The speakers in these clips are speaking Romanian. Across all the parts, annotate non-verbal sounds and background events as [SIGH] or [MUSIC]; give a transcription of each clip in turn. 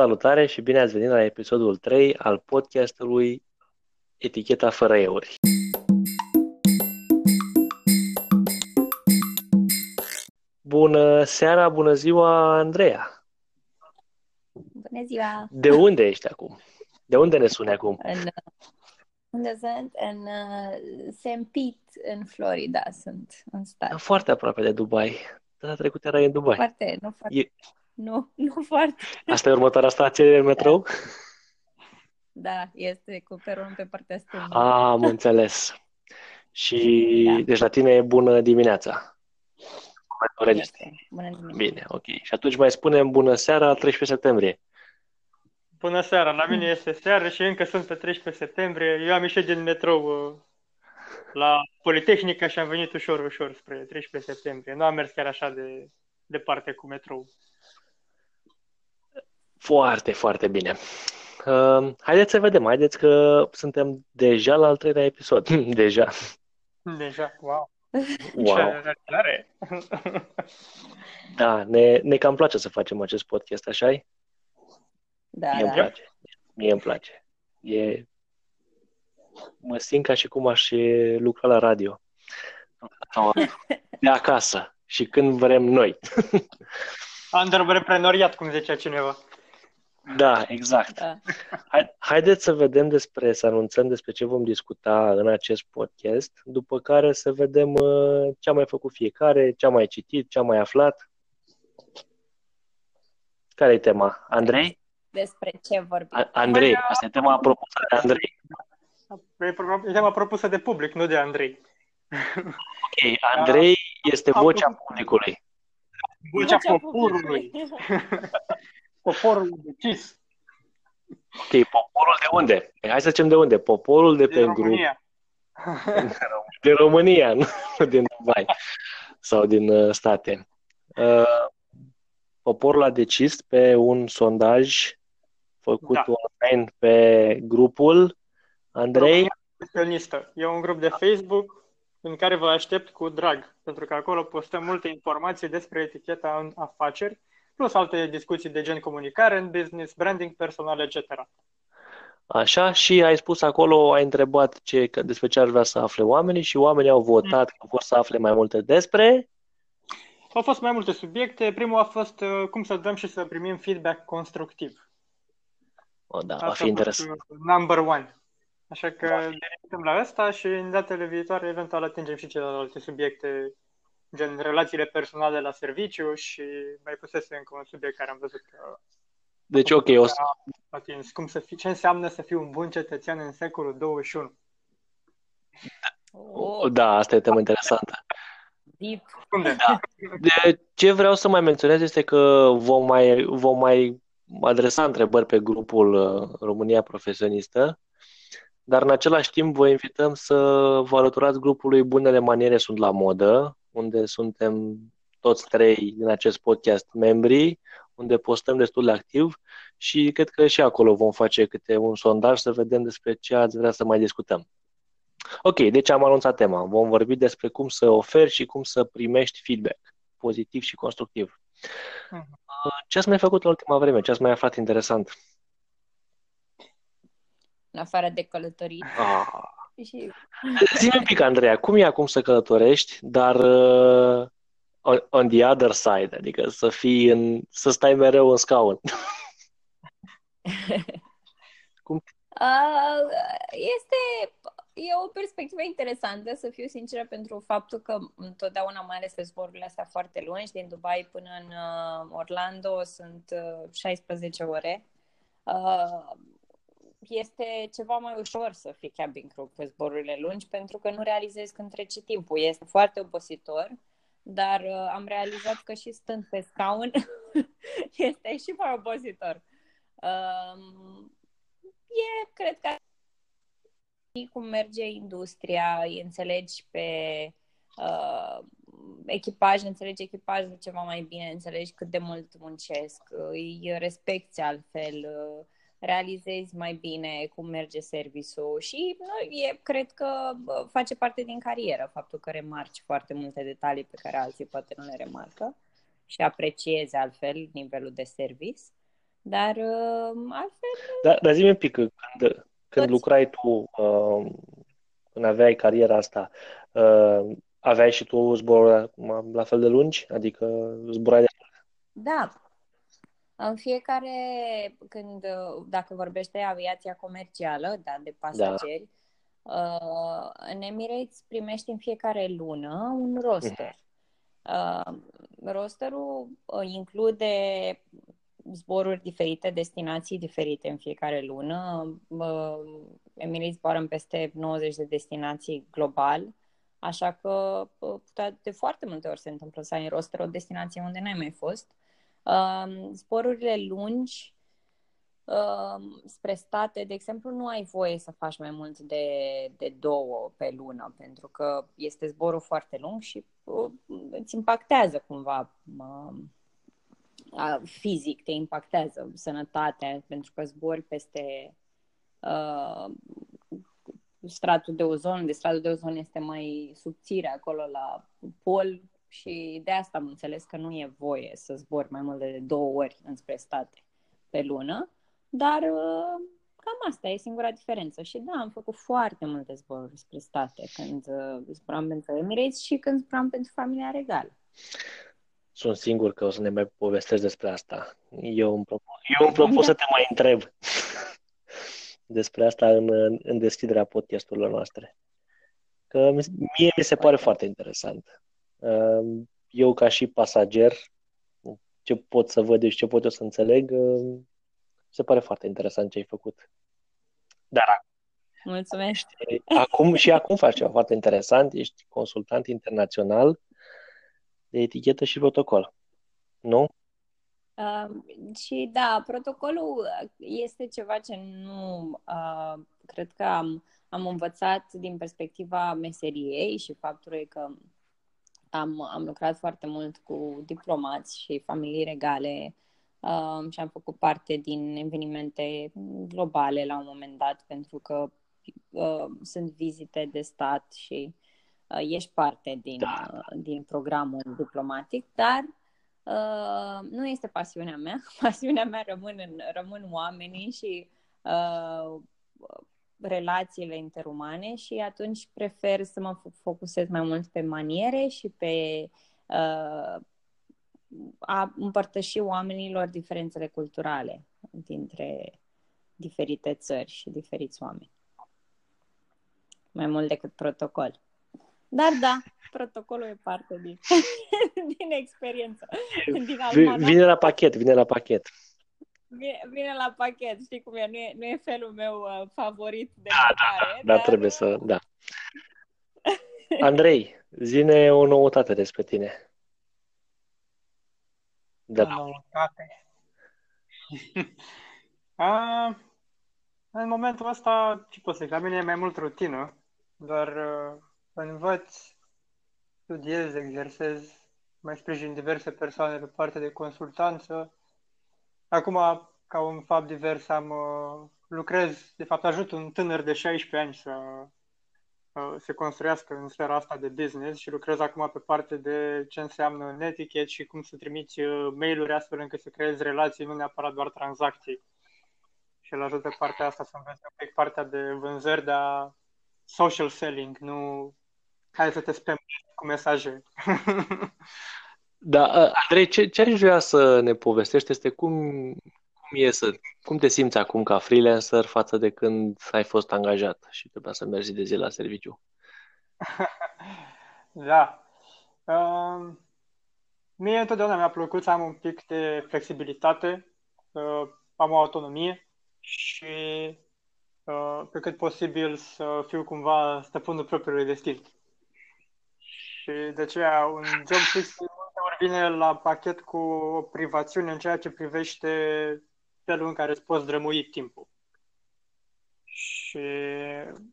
Salutare și bine ați venit la episodul 3 al podcastului Eticheta fără euri. Bună seara, bună ziua, Andreea! Bună ziua! De unde ești acum? De unde ne suni acum? În, unde sunt? În uh, St. Pete, în Florida sunt, în stat. Foarte aproape de Dubai. Data trecută erai în Dubai. Foarte, nu foarte. E... Nu, [LAUGHS] nu foarte. Asta e următoarea stație de metrou? Da, da este cu peronul pe partea stângă. Ah, am înțeles. Și da. deci la tine e bună dimineața. Este. Bună dimineața. Bine, ok. Și atunci mai spunem bună seara, 13 septembrie. Bună seara, la mine este seară și încă sunt pe 13 septembrie. Eu am ieșit din metrou uh, la Politehnica și am venit ușor, ușor spre 13 septembrie. Nu am mers chiar așa de departe cu metrou. Foarte, foarte bine. Uh, haideți să vedem, haideți că suntem deja la al treilea episod. [LAUGHS] deja. Deja, wow. Wow. Ce da, ne, ne cam place să facem acest podcast, așa -i? Da, Mie da. îmi place. Mie îmi place. E... Mă simt ca și cum aș lucra la radio. De acasă. Și când vrem noi. [LAUGHS] Antreprenoriat, cum zicea cineva. Da, exact. Da. Hai, haideți să vedem despre, să anunțăm despre ce vom discuta în acest podcast, după care să vedem uh, ce a mai făcut fiecare, ce a mai citit, ce a mai aflat. Care e tema? Andrei? Despre ce vorbim? Andrei, asta e tema propusă de Andrei. E tema propusă de public, nu de Andrei. Ok, Andrei este vocea publicului. Vocea poporului. [LAUGHS] Poporul decis. Ok, poporul de unde? Hai să zicem de unde. Poporul de pe grup. [LAUGHS] De România, nu din Dubai sau din uh, state. Uh, poporul a decis pe un sondaj făcut da. online pe grupul Andrei. România E un grup de Facebook în care vă aștept cu drag, pentru că acolo postăm multe informații despre eticheta în afaceri plus alte discuții de gen comunicare în business, branding personal, etc. Așa, și ai spus acolo, ai întrebat ce, despre ce ar vrea să afle oamenii și oamenii au votat mm. că vor să afle mai multe despre... Au fost mai multe subiecte. Primul a fost uh, cum să dăm și să primim feedback constructiv. O, da, Asta va fi interesant. Uh, number one. Așa că ne la asta și în datele viitoare eventual atingem și celelalte subiecte gen relațiile personale la serviciu și mai pusese încă un subiect care am văzut că deci, ok, o să... Atins. Cum să fi, ce înseamnă să fii un bun cetățean în secolul 21? Oh. Da, asta e tema interesantă. Deep. Da. De ce vreau să mai menționez este că vom mai, vom mai adresa întrebări pe grupul uh, România Profesionistă, dar în același timp vă invităm să vă alăturați grupului Bunele Maniere sunt la modă, unde suntem toți trei din acest podcast membri, unde postăm destul de activ și cred că și acolo vom face câte un sondaj să vedem despre ce ați vrea să mai discutăm. Ok, deci am anunțat tema. Vom vorbi despre cum să oferi și cum să primești feedback pozitiv și constructiv. Mhm. Ce ați mai făcut în ultima vreme? Ce ați mai aflat interesant? În afară de călătorii. Ah, și... Zi-mi un pic, Andreea, cum e acum să călătorești, dar uh, on, on the other side, adică să fii în, să stai mereu în scaun? [LAUGHS] cum? [LAUGHS] Uh, este e o perspectivă interesantă, să fiu sinceră, pentru faptul că întotdeauna, mai ales pe zborurile astea foarte lungi, din Dubai până în uh, Orlando, sunt uh, 16 ore. Uh, este ceva mai ușor să fii cabin crew pe zborurile lungi pentru că nu realizezi când trece timpul. Este foarte obositor, dar uh, am realizat că și stând pe scaun [LAUGHS] este și mai obositor. Uh, e, cred că cum merge industria, îi înțelegi pe uh, echipaj, înțelegi echipajul ceva mai bine, înțelegi cât de mult muncesc, îi respecti altfel, uh, realizezi mai bine cum merge serviciul și nu, e, cred că face parte din carieră faptul că remarci foarte multe detalii pe care alții poate nu le remarcă și apreciezi altfel nivelul de service. Dar uh, altfel... Da, dar zi un pic, când, când lucrai tu, uh, când aveai cariera asta, uh, aveai și tu zboruri la fel de lungi? Adică zburai de... Da. În fiecare, când, dacă vorbește de aviația comercială, da, de pasageri, da. uh, în Emirates primești în fiecare lună un roster. Uh, rosterul uh, include zboruri diferite, destinații diferite în fiecare lună. Uh, Emirates zboară în peste 90 de destinații global, așa că uh, de foarte multe ori se întâmplă să ai în roster o destinație unde n-ai mai fost. Uh, zborurile lungi uh, spre state, de exemplu, nu ai voie să faci mai mult de, de două pe lună, pentru că este zborul foarte lung și uh, îți impactează cumva uh, fizic, te impactează sănătatea, pentru că zbori peste uh, stratul de ozon, de stratul de ozon este mai subțire acolo la pol și de asta am înțeles că nu e voie să zbor mai mult de două ori înspre state pe lună, dar uh, cam asta e singura diferență. Și da, am făcut foarte multe zboruri spre state când uh, zburam pentru Emirates și când zburam pentru familia regală. Sunt singur că o să ne mai povestesc despre asta. Eu îmi propun, eu îmi propun să te mai întreb [LAUGHS] despre asta în, în deschiderea podcasturilor noastre. Că mie mi se pare foarte interesant. Uh, eu ca și pasager, ce pot să văd și ce pot eu să înțeleg, uh, se pare foarte interesant ce ai făcut. Dar Mulțumesc. Acum și acum faci ceva foarte interesant, ești consultant internațional de etichetă și protocol. Nu? Uh, și da, protocolul este ceva ce nu uh, cred că am, am învățat din perspectiva meseriei și faptului că am, am lucrat foarte mult cu diplomați și familii regale uh, și am făcut parte din evenimente globale la un moment dat pentru că uh, sunt vizite de stat și uh, ești parte din, da. uh, din programul diplomatic, dar uh, nu este pasiunea mea. [LAUGHS] Pasiunea mea rămân, în, rămân oamenii și uh, relațiile interumane și atunci prefer să mă focusez mai mult pe maniere și pe uh, a împărtăși oamenilor diferențele culturale dintre diferite țări și diferiți oameni. Mai mult decât protocol. Dar da, protocolul e parte din, [LAUGHS] din experiență. Din vine la pachet, vine la pachet. Vine, vine la pachet, știi cum e, nu e, nu e felul meu uh, favorit de da, mâncare. Da, da, dar... da, trebuie să, da. [LAUGHS] Andrei, zine o noutate despre tine. Da. O noutate. [LAUGHS] A, în momentul ăsta, ce pot să zic, la mine e mai mult rutină, dar uh, învăț, studiez, exersez, mai sprijin diverse persoane pe partea de consultanță. Acum, ca un fapt divers, am uh, lucrez, de fapt ajut un tânăr de 16 ani să uh, se construiască în sfera asta de business și lucrez acum pe parte de ce înseamnă netichet și cum să trimiți uh, mail-uri astfel încât să creezi relații, nu neapărat doar tranzacții. Și el ajută partea asta să înveți un pic partea de vânzări, dar social selling, nu hai să te spam cu mesaje. [LAUGHS] da, Andrei, ce, ce aș vrea să ne povestești este cum, cum e să, cum te simți acum ca freelancer față de când ai fost angajat și trebuia să mergi de zi la serviciu? [LAUGHS] da. Uh, mie întotdeauna mi-a plăcut să am un pic de flexibilitate, uh, am o autonomie și uh, pe cât posibil să fiu cumva stăpânul propriului destin. Și de aceea un job fix multe ori vine la pachet cu o privațiune în ceea ce privește felul în care îți poți drămui timpul. Și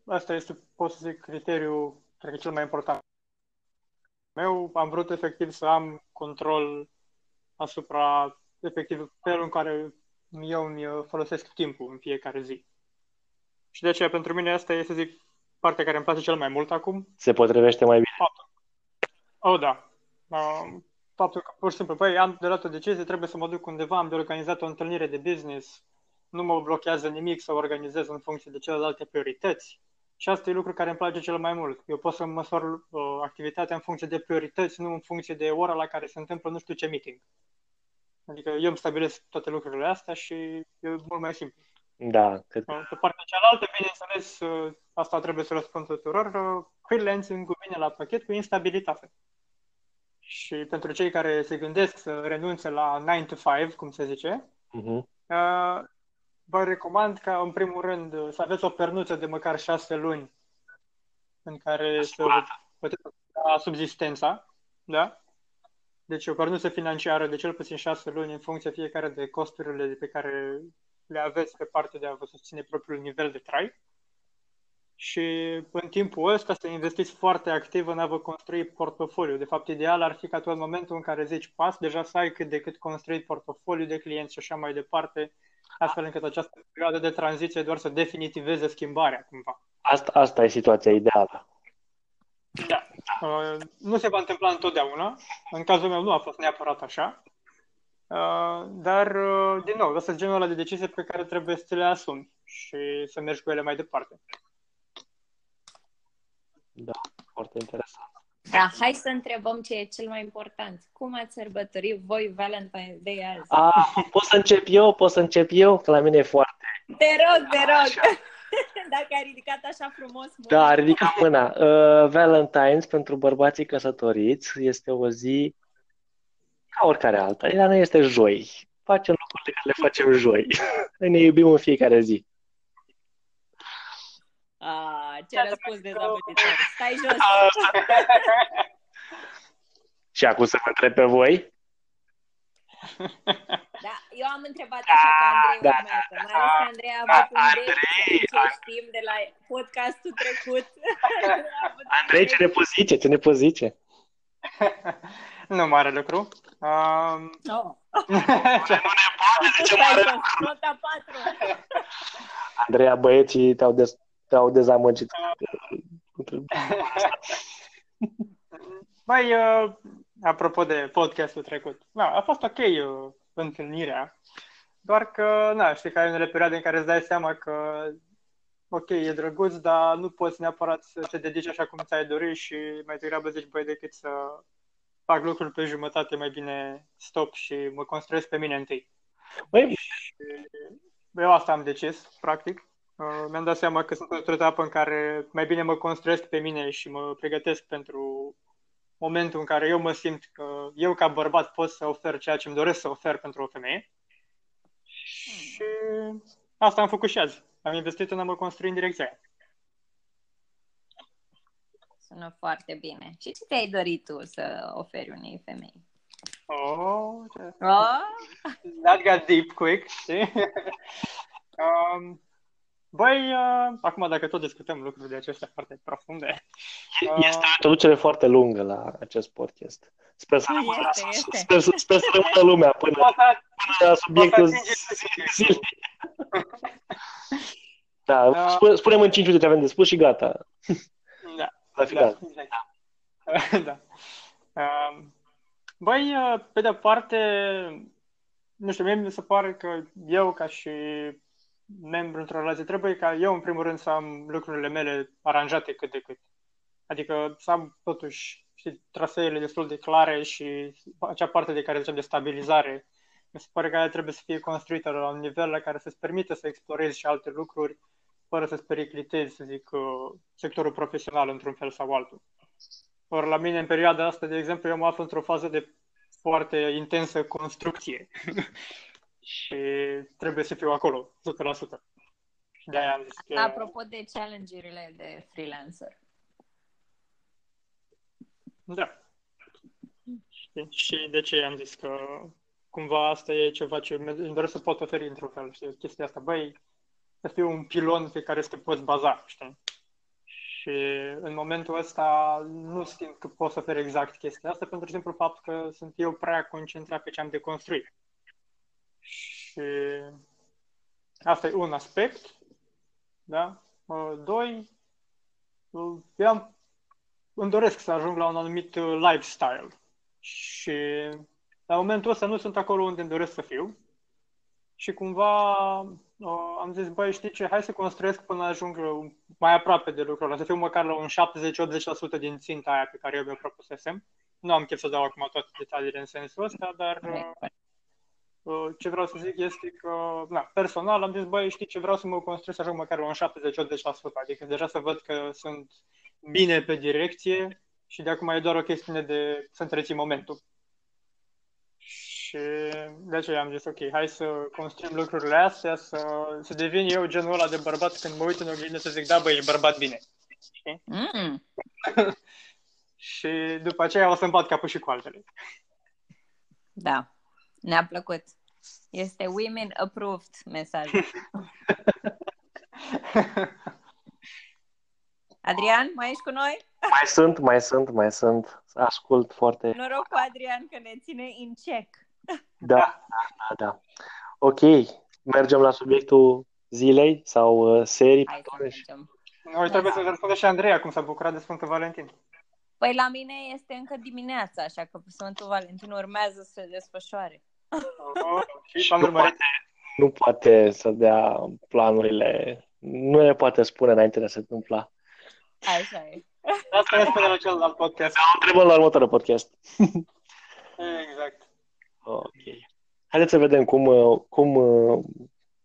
asta este, pot să zic, criteriul, cred că cel mai important. Meu, am vrut efectiv să am control asupra, efectiv, felul în care eu îmi folosesc timpul în fiecare zi. Și de aceea, pentru mine, asta este, să zic, partea care îmi place cel mai mult acum. Se potrivește mai bine. Oh, da. Uh, faptul că pur și simplu, băi, am de luat o decizie, trebuie să mă duc undeva, am de organizat o întâlnire de business, nu mă blochează nimic să organizez în funcție de celelalte priorități. Și asta e lucru care îmi place cel mai mult. Eu pot să măsor uh, activitatea în funcție de priorități, nu în funcție de ora la care se întâmplă nu știu ce meeting. Adică eu îmi stabilesc toate lucrurile astea și e mult mai simplu. Da. Cred... Pe partea cealaltă, bineînțeles, uh, asta trebuie să răspund tuturor, uh, freelancing vine la pachet cu instabilitate. Și pentru cei care se gândesc să renunțe la 9 to 5, cum se zice, uh-huh. vă recomand ca, în primul rând, să aveți o pernuță de măcar 6 luni în care să puteți da subsistența, da? Deci o pernuță financiară de cel puțin 6 luni în funcție fiecare de costurile pe care le aveți pe partea de a vă susține propriul nivel de trai și în timpul ăsta să investiți foarte activ în a vă construi portofoliu. De fapt, ideal ar fi ca tu în momentul în care zici pas, deja să ai cât de cât construit portofoliu de clienți și așa mai departe, astfel încât această perioadă de tranziție doar să definitiveze schimbarea cumva. Asta, asta e situația ideală. Da. Uh, nu se va întâmpla întotdeauna. În cazul meu nu a fost neapărat așa. Uh, dar, uh, din nou, asta e genul ăla de decizie pe care trebuie să le asumi și să mergi cu ele mai departe. Da, foarte interesant. Da, hai să întrebăm ce e cel mai important. Cum ați sărbătorit voi Valentine's Day azi? A, pot să încep eu? Pot să încep eu? Că la mine e foarte... Te rog, te rog! Așa. [LAUGHS] Dacă ai ridicat așa frumos mâna. Da, ridicat mâna. Uh, Valentine's pentru bărbații căsătoriți este o zi ca oricare alta. Ea nu este joi. Facem lucrurile care le facem joi. [LAUGHS] ne iubim în fiecare zi. Ah, ce răspuns dezamăgitor. Stai jos. Și acum să vă întreb pe voi? Da, eu am întrebat așa că Andrei da, urmează, mai ales că Andrei a avut un Andrei, ce știm de la podcastul trecut. [LAUGHS] Andrei, ce ne poți zice? Ce ne poți zice? nu mare lucru. Um... Oh. ce nu ne poate zice mare lucru. Nota 4. [LAUGHS] Andreea, băieții te-au des- te-au dezamăgit. Mai, uh, apropo de podcastul trecut, da, a fost ok uh, întâlnirea, doar că, na, știi că ai unele perioade în care îți dai seama că, ok, e drăguț, dar nu poți neapărat să te dedici așa cum ți-ai dorit și mai degrabă zici, băi, decât să fac lucruri pe jumătate, mai bine stop și mă construiesc pe mine întâi. Băi, și eu asta am decis, practic. Uh, mi-am dat seama că sunt într-o etapă în care mai bine mă construiesc pe mine și mă pregătesc pentru momentul în care eu mă simt că eu ca bărbat pot să ofer ceea ce îmi doresc să ofer pentru o femeie. Și asta am făcut și azi. Am investit în a mă construi în direcția aia. Sună foarte bine. Și ce te-ai dorit tu să oferi unei femei? Oh, oh? that got deep quick, [LAUGHS] um, Băi, uh, acum dacă tot discutăm lucruri de acestea foarte profunde... [LAUGHS] Uh... Este o introducere foarte lungă la acest podcast. Sper să, rămână, este, este. Sper, sper să rămână lumea până, până la subiectul zilei. Da, uh, spune, spunem în 5 minute ce avem de spus și gata. Da. La final. [LAUGHS] Da. Exact. da. Uh, băi, uh, pe de-o parte, nu știu, mie mi se pare că eu, ca și membru într-o relație, trebuie ca eu, în primul rând, să am lucrurile mele aranjate cât de cât. Adică să am, totuși, știi, traseele destul de clare și acea parte de care zicem de stabilizare. Mi se pare că aia trebuie să fie construită la un nivel la care să-ți permită să explorezi și alte lucruri fără să-ți periclitezi, să zic, uh, sectorul profesional într-un fel sau altul. Ori la mine, în perioada asta, de exemplu, eu mă aflu într-o fază de foarte intensă construcție. [LAUGHS] și trebuie să fiu acolo, 100%. De aia am zis că... Apropo de challenge-urile de freelancer. Da. Știi? Și de ce am zis că cumva asta e ceva ce îmi doresc să pot oferi într-un fel, știi, chestia asta. Băi, să fiu un pilon pe care să te poți baza, știi? Și în momentul ăsta nu simt că pot să ofer exact chestia asta pentru simplu fapt că sunt eu prea concentrat pe ce am de construit. Și asta e un aspect. Da? Doi, eu am, îmi doresc să ajung la un anumit lifestyle. Și la momentul ăsta nu sunt acolo unde îmi doresc să fiu. Și cumva uh, am zis, băi, știi ce, hai să construiesc până ajung mai aproape de lucrul ăla, să fiu măcar la un 70-80% din ținta aia pe care eu mi-o propusesem. Nu am chef să dau acum toate detaliile în sensul ăsta, dar uh, uh, ce vreau să zic este că, na, personal am zis, băi, știi ce, vreau să mă construiesc să ajung măcar la un 70-80%, adică deja să văd că sunt bine pe direcție și de acum e doar o chestiune de să întreții momentul. Și de aceea am zis, ok, hai să construim lucrurile astea, să, să devin eu genul ăla de bărbat când mă uit în oglindă să zic, da, băi, e bărbat bine. Știi? Mm. [LAUGHS] și după aceea o să-mi bat capul și cu altele. Da, ne-a plăcut. Este women approved mesajul. [LAUGHS] Adrian, mai ești cu noi? Mai sunt, mai sunt, mai sunt. Ascult foarte. Noroc cu Adrian că ne ține in check. Da, da, da. Ok, mergem la subiectul zilei sau uh, serii? Hai să mergem. Noi trebuie să răspundă și Andreea cum s-a bucurat de Sfântul Valentin. Păi la mine este încă dimineața, așa că Sfântul Valentin urmează să se desfășoare. Oh, și nu, poate, nu poate să dea planurile, nu ne poate spune înainte de se întâmpla. Așa e. Asta ne spune la celălalt podcast. Da, întrebăm la următorul podcast. exact. Ok. Haideți să vedem cum, cum uh,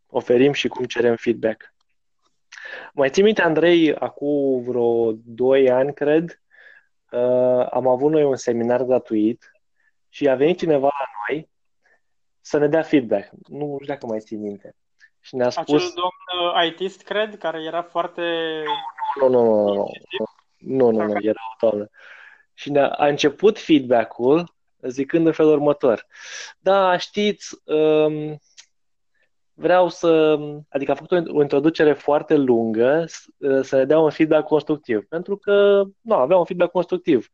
oferim și cum cerem feedback. Mai ții minte, Andrei, acum vreo 2 ani, cred, uh, am avut noi un seminar gratuit și a venit cineva la noi să ne dea feedback. Nu știu dacă mai ții minte. Și ne-a spus... Acel domn uh, ITist, cred, care era foarte... Nu, nu, nu, nu, nu, nu, nu, nu era o doamnă. Și ne-a, a început feedback-ul zicând în felul următor. Da, știți, um, vreau să, adică a făcut o, introducere foarte lungă să ne dea un feedback constructiv, pentru că nu, avea un feedback constructiv.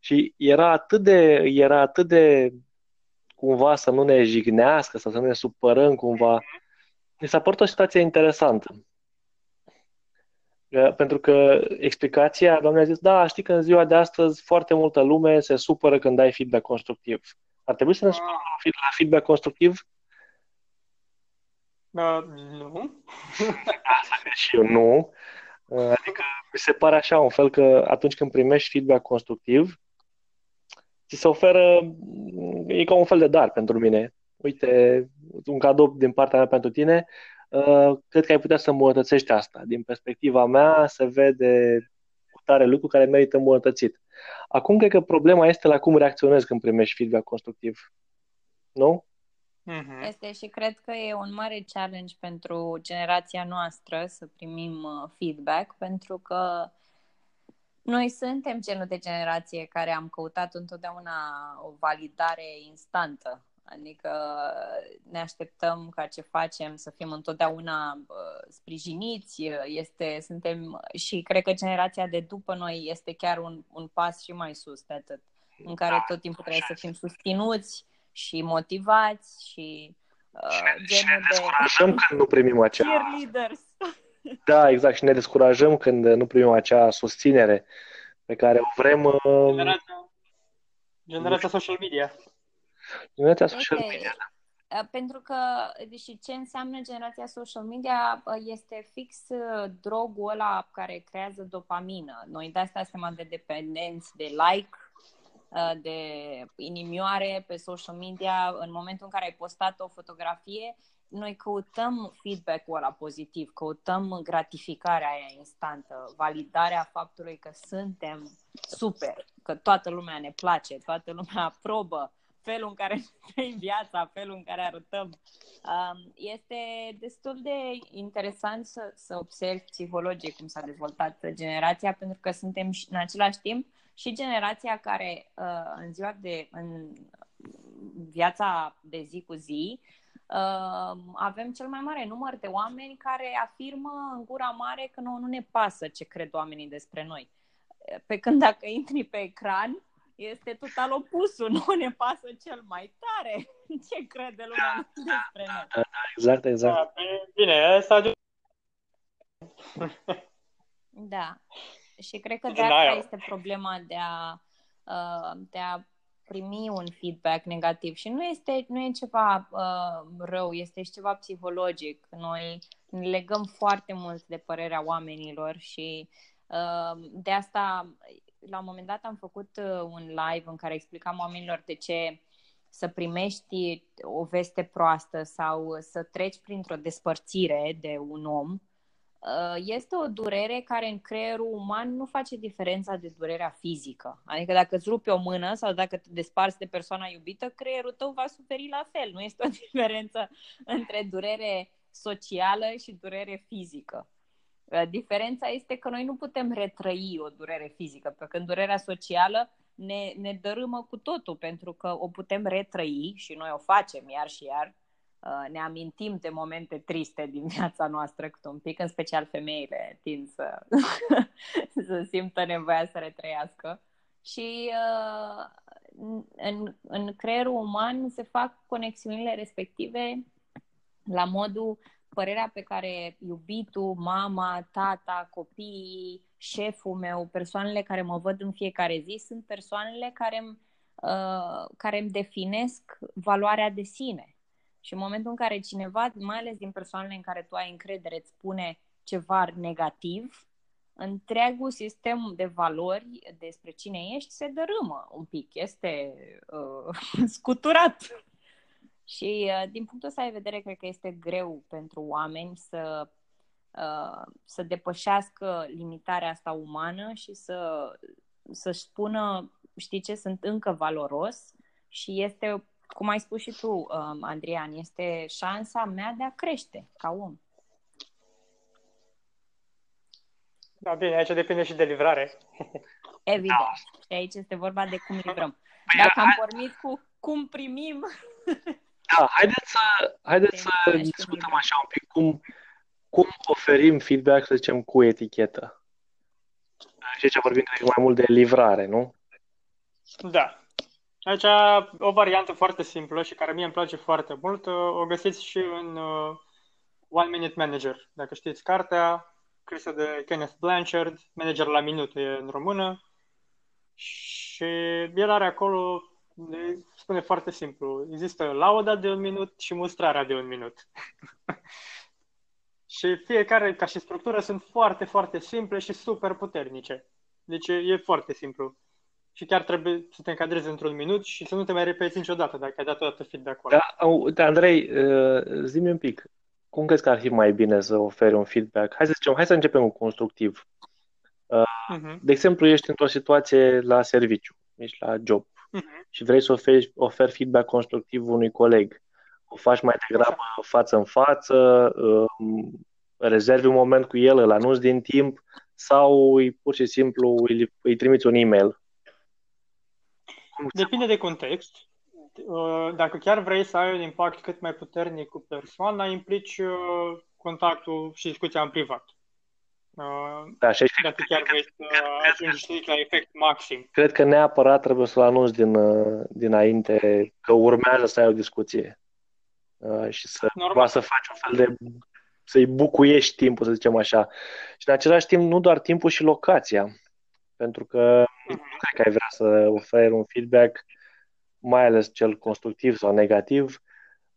Și era atât de, era atât de cumva să nu ne jignească, să, să nu ne supărăm cumva. Mi s-a părut o situație interesantă. Pentru că explicația, doamne a zis, da, știi că în ziua de astăzi foarte multă lume se supără când dai feedback constructiv. Ar trebui să ne supărăm la feedback constructiv? Uh, nu. [LAUGHS] Asta și eu nu. Adică mi se pare așa un fel că atunci când primești feedback constructiv, ți se oferă, e ca un fel de dar pentru mine. Uite, un cadou din partea mea pentru tine, uh, cred că ai putea să îmbunătățești asta. Din perspectiva mea se vede cu tare lucru care merită îmbunătățit. Acum cred că problema este la cum reacționezi când primești feedback constructiv. Nu? Mm-hmm. Este și cred că e un mare challenge pentru generația noastră să primim uh, feedback, pentru că noi suntem genul de generație care am căutat întotdeauna o validare instantă. Adică ne așteptăm ca ce facem să fim întotdeauna uh, sprijiniți, este, suntem și cred că generația de după noi este chiar un, un pas și mai sus de atât, în care da, tot timpul trebuie să fim susținuți și motivați și uh, și ne descurajăm când nu primim acea... Cheerleaders. Da, exact, și ne descurajăm când nu primim acea susținere pe care o vrem... Uh, generația, generația social media. Generația social okay. media, da. Uh, pentru că, deși ce înseamnă generația social media, uh, este fix drogul ăla care creează dopamină. Noi de asta suntem de dependenți de like, de inimioare pe social media. În momentul în care ai postat o fotografie, noi căutăm feedback-ul ăla pozitiv, căutăm gratificarea aia instantă, validarea faptului că suntem super, că toată lumea ne place, toată lumea [LAUGHS] aprobă felul în care [LAUGHS] trăim viața, felul în care arătăm. Um, este destul de interesant să, să observi psihologic cum s-a dezvoltat generația, pentru că suntem în același timp și generația care uh, în ziua de în viața de zi cu zi uh, avem cel mai mare număr de oameni care afirmă în gura mare că nu, nu ne pasă ce cred oamenii despre noi. Pe când dacă intri pe ecran, este total opusul. [LAUGHS] Nu ne pasă cel mai tare [LAUGHS] ce crede lumea [LAUGHS] despre noi. Da, da, exact, exact. Da, bine, asta Da. Și cred că de asta este problema de a, uh, de a primi un feedback negativ și nu este nu e ceva uh, rău, este și ceva psihologic. Noi ne legăm foarte mult de părerea oamenilor și uh, de asta la un moment dat am făcut uh, un live în care explicam oamenilor de ce să primești o veste proastă sau să treci printr-o despărțire de un om Uh, este o durere care în creierul uman nu face diferența de durerea fizică. Adică dacă îți rupi o mână sau dacă te desparți de persoana iubită, creierul tău va suferi la fel. Nu este o [LAUGHS] diferență între durere socială și durere fizică. Uh, diferența este că noi nu putem retrăi o durere fizică, pentru că în durerea socială ne, ne dărâmă cu totul, pentru că o putem retrăi și noi o facem iar și iar, Uh, ne amintim de momente triste din viața noastră cât un pic, în special femeile tind să, [LAUGHS] să simtă nevoia să retrăiască. Și uh, în, în creierul uman se fac conexiunile respective la modul părerea pe care iubitul, mama, tata, copiii, șeful meu, persoanele care mă văd în fiecare zi, sunt persoanele care îmi, uh, care îmi definesc valoarea de sine. Și în momentul în care cineva, mai ales din persoanele în care tu ai încredere, îți spune ceva negativ, întregul sistem de valori despre cine ești se dărâmă un pic, este uh, [LAUGHS] scuturat. Și uh, din punctul ăsta de vedere, cred că este greu pentru oameni să, uh, să depășească limitarea asta umană și să, să-și spună, știi ce, sunt încă valoros și este cum ai spus și tu, um, Adrian, este șansa mea de a crește ca om. Da, bine, aici depinde și de livrare. [LAUGHS] Evident. Da. Și aici este vorba de cum livrăm. Păi, Dacă am pornit cu cum primim... [LAUGHS] Da, haideți să, haideți să discutăm așa un pic cum, cum oferim feedback, să zicem, cu etichetă. Și aici vorbim mai mult de livrare, nu? Da. Aici o variantă foarte simplă și care mie îmi place foarte mult, uh, o găsiți și în uh, One Minute Manager. Dacă știți cartea, scrisă de Kenneth Blanchard, Manager la minut e în română. Și el are acolo, spune foarte simplu, există lauda de un minut și mustrarea de un minut. [LAUGHS] și fiecare, ca și structură, sunt foarte, foarte simple și super puternice. Deci e foarte simplu și chiar trebuie să te încadrezi într-un minut și să nu te mai repeți niciodată dacă ai dat o dată feedback Da, uite, Andrei, uh, zi-mi un pic. Cum crezi că ar fi mai bine să oferi un feedback? Hai să zicem, hai să începem cu constructiv. Uh-huh. De exemplu, ești într-o situație la serviciu, ești la job uh-huh. și vrei să oferi, oferi feedback constructiv unui coleg. O faci mai degrabă față în față, um, rezervi un moment cu el, îl anunți din timp sau îi, pur și simplu îi, îi trimiți un e-mail Depinde de context. Uh, dacă chiar vrei să ai un impact cât mai puternic cu persoana, implici uh, contactul și discuția în privat. Uh, da, și dacă chiar vrei să ajungi la efect maxim. Cred că neapărat trebuie să-l anunți din, dinainte că urmează să ai o discuție și să, Normal. să faci un fel de să-i bucuiești timpul, să zicem așa. Și în același timp nu doar timpul și locația. Pentru că nu cred că ai vrea să oferi un feedback, mai ales cel constructiv sau negativ,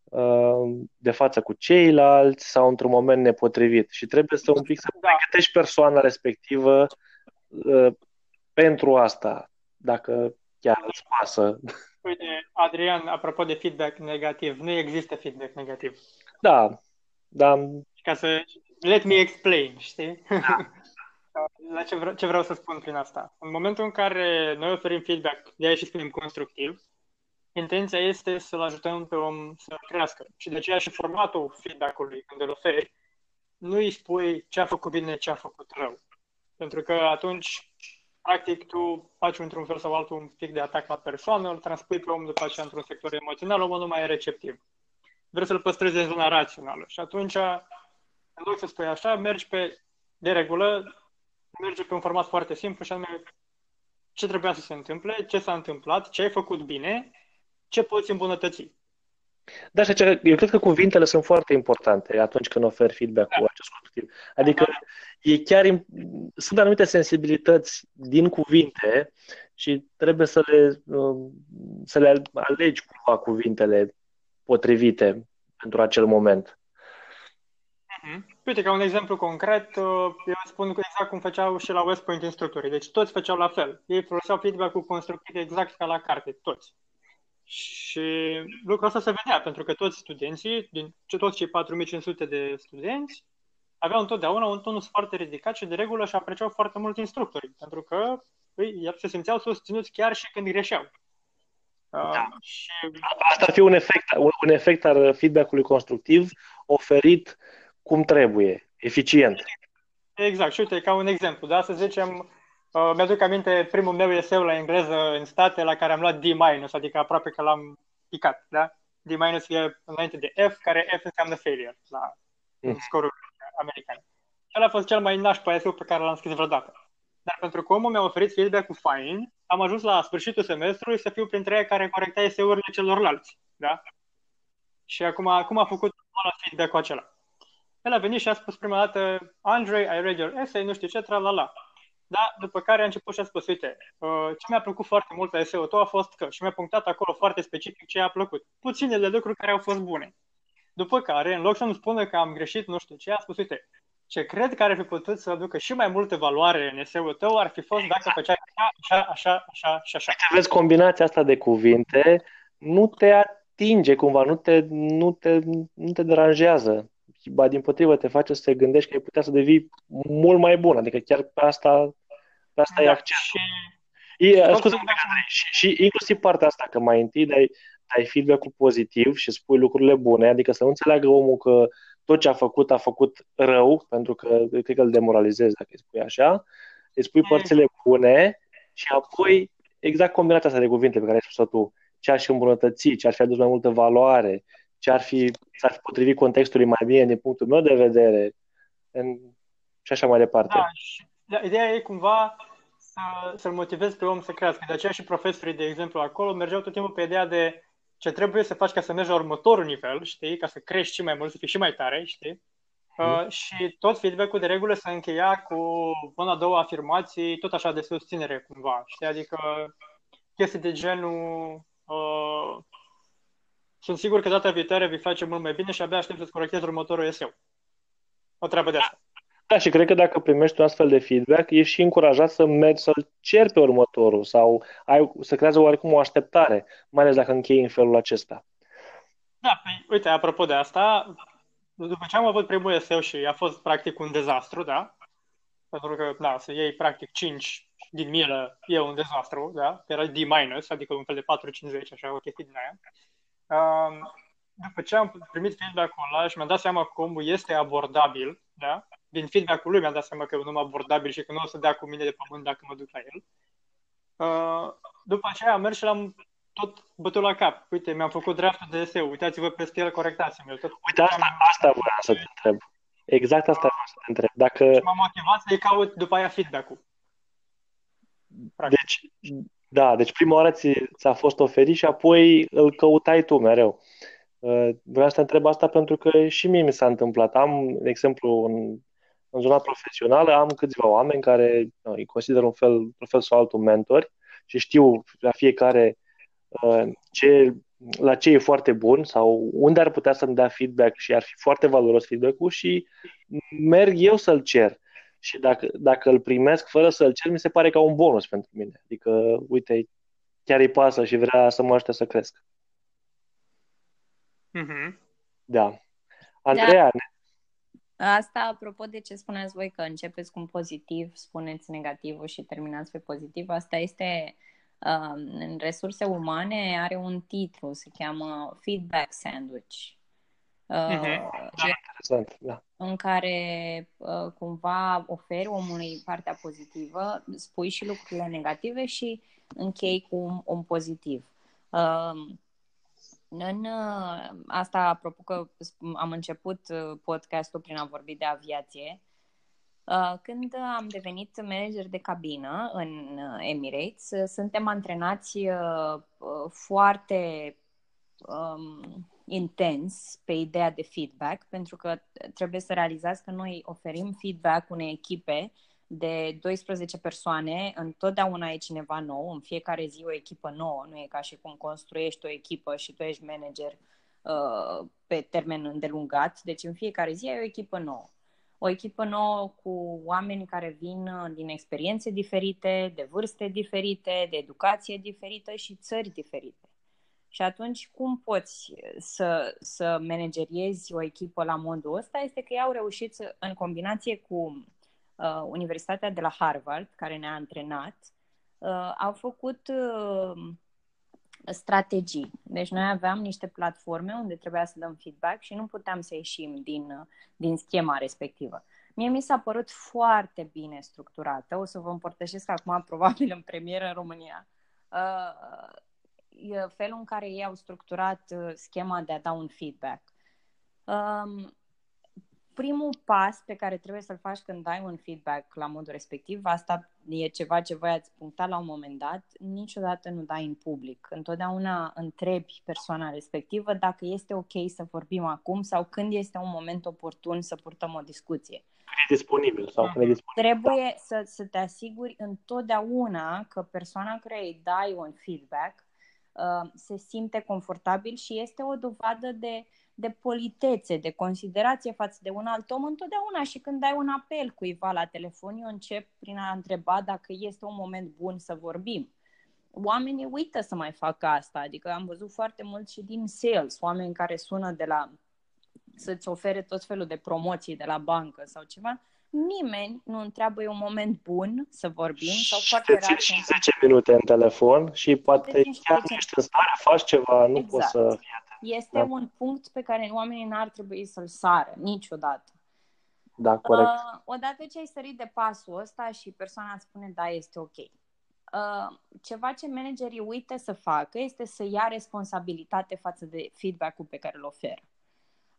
uh, de față cu ceilalți sau într-un moment nepotrivit. Și trebuie să un pic să da. pregătești persoana respectivă uh, pentru asta, dacă chiar îți pasă. Uite, Adrian, apropo de feedback negativ, nu există feedback negativ. Da, da. Ca să let me explain, știi? Da. La ce, vreau, ce vreau să spun prin asta? În momentul în care noi oferim feedback, de aia și spunem constructiv, intenția este să-l ajutăm pe om să crească. Și de aceea și formatul feedback-ului, când îl oferi, nu îi spui ce a făcut bine, ce a făcut rău. Pentru că atunci, practic, tu faci într-un fel sau altul un pic de atac la persoană, îl transpui pe om după aceea într-un sector emoțional, omul nu mai e receptiv. Vrei să-l păstrezi în zona rațională. Și atunci, în loc să spui așa, mergi pe, de regulă, merge pe un format foarte simplu și anume ce trebuia să se întâmple, ce s-a întâmplat, ce ai făcut bine, ce poți îmbunătăți. Da, și eu cred că cuvintele sunt foarte importante atunci când oferi feedback-ul da. acest constructiv. Adică da. e chiar, sunt anumite sensibilități din cuvinte și trebuie să le, um, să le alegi cumva cuvintele potrivite pentru acel moment. Mm-hmm. Uite, ca un exemplu concret, uh, eu spun exact cum făceau și la West Point instructorii. Deci toți făceau la fel. Ei foloseau feedback-ul constructiv exact ca la carte, toți. Și lucrul ăsta se vedea, pentru că toți studenții, din toți cei 4500 de studenți, aveau întotdeauna un tonus foarte ridicat și de regulă și apreciau foarte mult instructorii, pentru că îi, se simțeau susținuți chiar și când greșeau. Da. Uh, și... Asta ar fi un efect, un efect al feedback-ului constructiv oferit cum trebuie, eficient. Exact. Și uite, ca un exemplu, da? Să zicem, uh, mi-aduc aminte primul meu eseu la engleză în state la care am luat D-, adică aproape că l-am picat, da? D- e înainte de F, care F înseamnă failure la mm. scorul american. El a fost cel mai nașpa eseu pe care l-am scris vreodată. Dar pentru că omul mi-a oferit feedback-ul fine, am ajuns la sfârșitul semestrului să fiu printre ei care corecta eseurile celorlalți. Da? Și acum, acum a făcut feedback-ul acela. El a venit și a spus prima dată, Andre, I read your essay, nu știu ce, tra la la. Da, după care a început și a spus, uite, uh, ce mi-a plăcut foarte mult la eseu tău a fost că, și mi-a punctat acolo foarte specific ce i-a plăcut. Puținele lucruri care au fost bune. După care, în loc să-mi spună că am greșit nu știu ce, a spus, uite, ce cred că ar fi putut să aducă și mai multă valoare în eseul tău ar fi fost dacă făceai așa, așa, așa și așa. Uite, vezi, combinația asta de cuvinte nu te atinge cumva, nu te, nu te, nu te deranjează. Ba, din potrivă, te face să te gândești că ai putea să devii mult mai bun. Adică chiar pe asta, pe asta da, e accent. Și... E, scuze, și, și inclusiv partea asta, că mai întâi dai, dai feedback-ul pozitiv și spui lucrurile bune, adică să nu înțeleagă omul că tot ce a făcut a făcut rău, pentru că cred că îl demoralizezi dacă îi spui așa, îi spui mm. părțile bune și apoi exact combinația asta de cuvinte pe care ai spus-o tu, ce ar fi îmbunătăți, ce ar fi adus mai multă valoare, ce ar fi, s-ar fi potrivit contextului mai bine din punctul meu de vedere în, și așa mai departe. Da, și, da, ideea e cumva să, să-l motivezi pe om să crească. De aceea și profesorii, de exemplu, acolo mergeau tot timpul pe ideea de ce trebuie să faci ca să mergi la următorul nivel, știi, ca să crești și mai mult, să fii și mai tare, știi? Uh, și tot feedback-ul de regulă se încheia cu una, două afirmații, tot așa de susținere cumva, știi? Adică chestii de genul uh, sunt sigur că data viitoare vei face mult mai bine și abia aștept să-ți corectezi următorul eseu. O treabă de asta. Da, și cred că dacă primești un astfel de feedback, ești și încurajat să mergi să-l ceri pe următorul sau ai, să creează oarecum o așteptare, mai ales dacă închei în felul acesta. Da, păi, uite, apropo de asta, după ce am avut primul eseu și a fost practic un dezastru, da? Pentru că, da, să iei practic 5 din milă e un dezastru, da? Era D-, adică un fel de 4-50, așa, o chestie din aia. Um, după ce am primit feedback-ul ăla și mi-am dat seama că omul este abordabil, da? din feedback-ul lui mi-am dat seama că e un om abordabil și că nu o să dea cu mine de pământ dacă mă duc la el. Uh, după aceea am mers și l-am tot bătut la cap. Uite, mi-am făcut draftul de eseu, uitați-vă peste el, corectați-mi Tot Uite, asta, am... asta vreau să te întreb. Exact asta vreau să te întreb. Dacă... Și m-am motivat să-i caut după aia feedback-ul. Practic. Deci, da, deci prima oară ți, ți-a fost oferit și apoi îl căutai tu mereu. Uh, vreau să te întreb asta pentru că și mie mi s-a întâmplat. Am, de exemplu, în în zona profesională am câțiva oameni care nu, îi consider un fel, un fel sau altul mentori și știu la fiecare uh, ce, la ce e foarte bun sau unde ar putea să-mi dea feedback și ar fi foarte valoros feedback-ul și merg eu să-l cer. Și dacă, dacă îl primesc fără să-l cer, mi se pare ca un bonus pentru mine. Adică, uite, chiar îi pasă și vrea să mă ajute să cresc. Mm-hmm. Da. Andreea, da. Asta apropo de ce spuneați voi că începeți cu un pozitiv, spuneți negativul și terminați pe pozitiv, asta este uh, în resurse umane are un titlu, se cheamă Feedback Sandwich. Uh, uh-huh. da, interesant, da. În care uh, cumva oferi omului partea pozitivă, spui și lucrurile negative și închei cu un, un pozitiv. Uh, în uh, asta, apropo că am început uh, podcastul prin a vorbi de aviație, uh, când am devenit manager de cabină în Emirates, suntem antrenați foarte um, intens pe ideea de feedback, pentru că trebuie să realizați că noi oferim feedback unei echipe de 12 persoane, întotdeauna e cineva nou, în fiecare zi o echipă nouă, nu e ca și cum construiești o echipă și tu ești manager uh, pe termen îndelungat, deci în fiecare zi ai o echipă nouă. O echipă nouă cu oameni care vin uh, din experiențe diferite, de vârste diferite, de educație diferită și țări diferite. Și atunci, cum poți să, să manageriezi o echipă la modul ăsta? Este că ei au reușit, să, în combinație cu uh, Universitatea de la Harvard, care ne-a antrenat, uh, au făcut uh, strategii. Deci noi aveam niște platforme unde trebuia să dăm feedback și nu puteam să ieșim din, din schema respectivă. Mie mi s-a părut foarte bine structurată. O să vă împărtășesc acum, [LAUGHS] probabil în premieră în România, uh, felul în care ei au structurat uh, schema de a da un feedback. Um, primul pas pe care trebuie să-l faci când dai un feedback la modul respectiv, asta e ceva ce voi ați punctat la un moment dat, niciodată nu dai în public. Întotdeauna întrebi persoana respectivă dacă este ok să vorbim acum sau când este un moment oportun să purtăm o discuție. E disponibil sau când e disponibil. Trebuie să, să te asiguri întotdeauna că persoana care îi dai un feedback uh, se simte confortabil și este o dovadă de de politețe, de considerație față de un alt om întotdeauna și când dai un apel cuiva la telefon, eu încep prin a întreba dacă este un moment bun să vorbim. Oamenii uită să mai facă asta, adică am văzut foarte mult și din sales, oameni care sună de la să-ți ofere tot felul de promoții de la bancă sau ceva, nimeni nu întreabă e un moment bun să vorbim sau foarte rar. și 10 minute în telefon și poate chiar nu ești în stare, faci ceva, nu exact. poți să fii este da. un punct pe care oamenii n-ar trebui să-l sară niciodată. Da, corect. Uh, odată ce ai sărit de pasul ăsta și persoana îți spune da, este ok. Uh, ceva ce managerii uită să facă este să ia responsabilitate față de feedback-ul pe care îl oferă.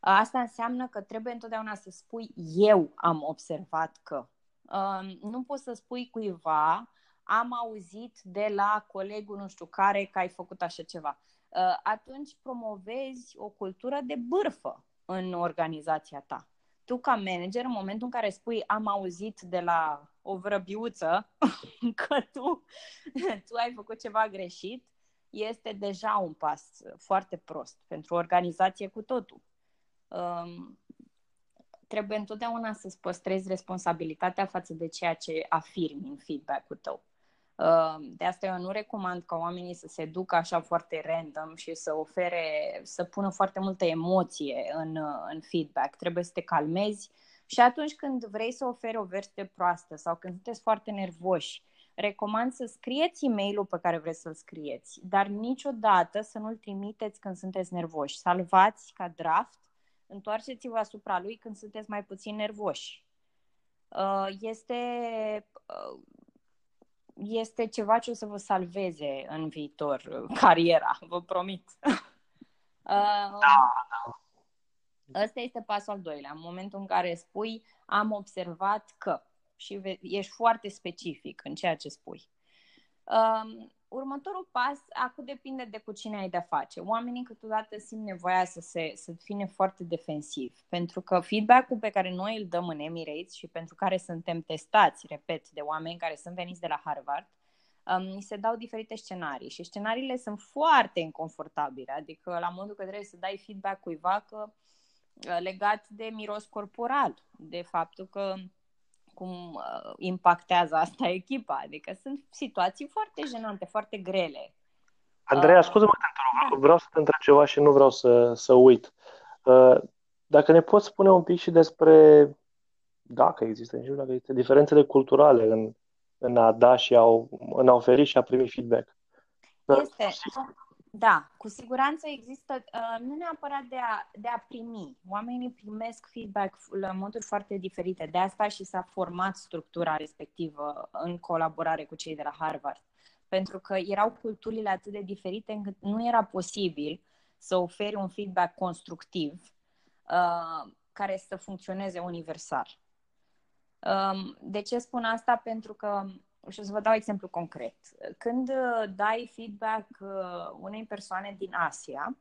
Uh, asta înseamnă că trebuie întotdeauna să spui eu am observat că. Uh, nu poți să spui cuiva am auzit de la colegul nu știu care că ai făcut așa ceva. Uh, atunci promovezi o cultură de bârfă în organizația ta. Tu, ca manager, în momentul în care spui am auzit de la o vrăbiuță [LAUGHS] că tu, tu ai făcut ceva greșit, este deja un pas foarte prost pentru o organizație cu totul. Um, trebuie întotdeauna să-ți păstrezi responsabilitatea față de ceea ce afirmi în feedback-ul tău. Ehm, de asta eu nu recomand ca oamenii să se ducă așa foarte random și să ofere, să pună foarte multă emoție în, în feedback. Trebuie să te calmezi și atunci când vrei să oferi o veste proastă sau când sunteți foarte nervoși, recomand să scrieți e mail pe care vreți să-l scrieți, dar niciodată să nu-l trimiteți când sunteți nervoși. Salvați ca draft, întoarceți-vă asupra lui când sunteți mai puțin nervoși. Ehm, este este ceva ce o să vă salveze în viitor uh, cariera, [LAUGHS] vă promit. [LAUGHS] Uh, da, da. Ăsta este pasul al doilea. În momentul în care spui am observat că și ești foarte specific în ceea ce spui. Um, următorul pas, acum depinde de cu cine ai de-a face. Oamenii câteodată simt nevoia să, se, să fie foarte defensiv, pentru că feedback-ul pe care noi îl dăm în Emirates și pentru care suntem testați, repet, de oameni care sunt veniți de la Harvard, um, ni se dau diferite scenarii și scenariile sunt foarte inconfortabile, adică la modul că trebuie să dai feedback cuiva că uh, legat de miros corporal, de faptul că cum uh, impactează asta [LAUGHS] echipa. Adică sunt situații foarte jenante, foarte grele. Andreea, uh, scuze-mă că da. vreau să te întreb ceva și nu vreau să, să uit. Uh, dacă ne poți spune un pic și despre, dacă există, nu știu dacă există diferențele culturale în, în a da și a, în a oferi și a primi feedback. Este. Da, cu siguranță există, uh, nu neapărat de a, de a primi. Oamenii primesc feedback la moduri foarte diferite. De asta și s-a format structura respectivă în colaborare cu cei de la Harvard. Pentru că erau culturile atât de diferite încât nu era posibil să oferi un feedback constructiv uh, care să funcționeze universal. Um, de ce spun asta? Pentru că și o să vă dau exemplu concret. Când uh, dai feedback uh, unei persoane din Asia,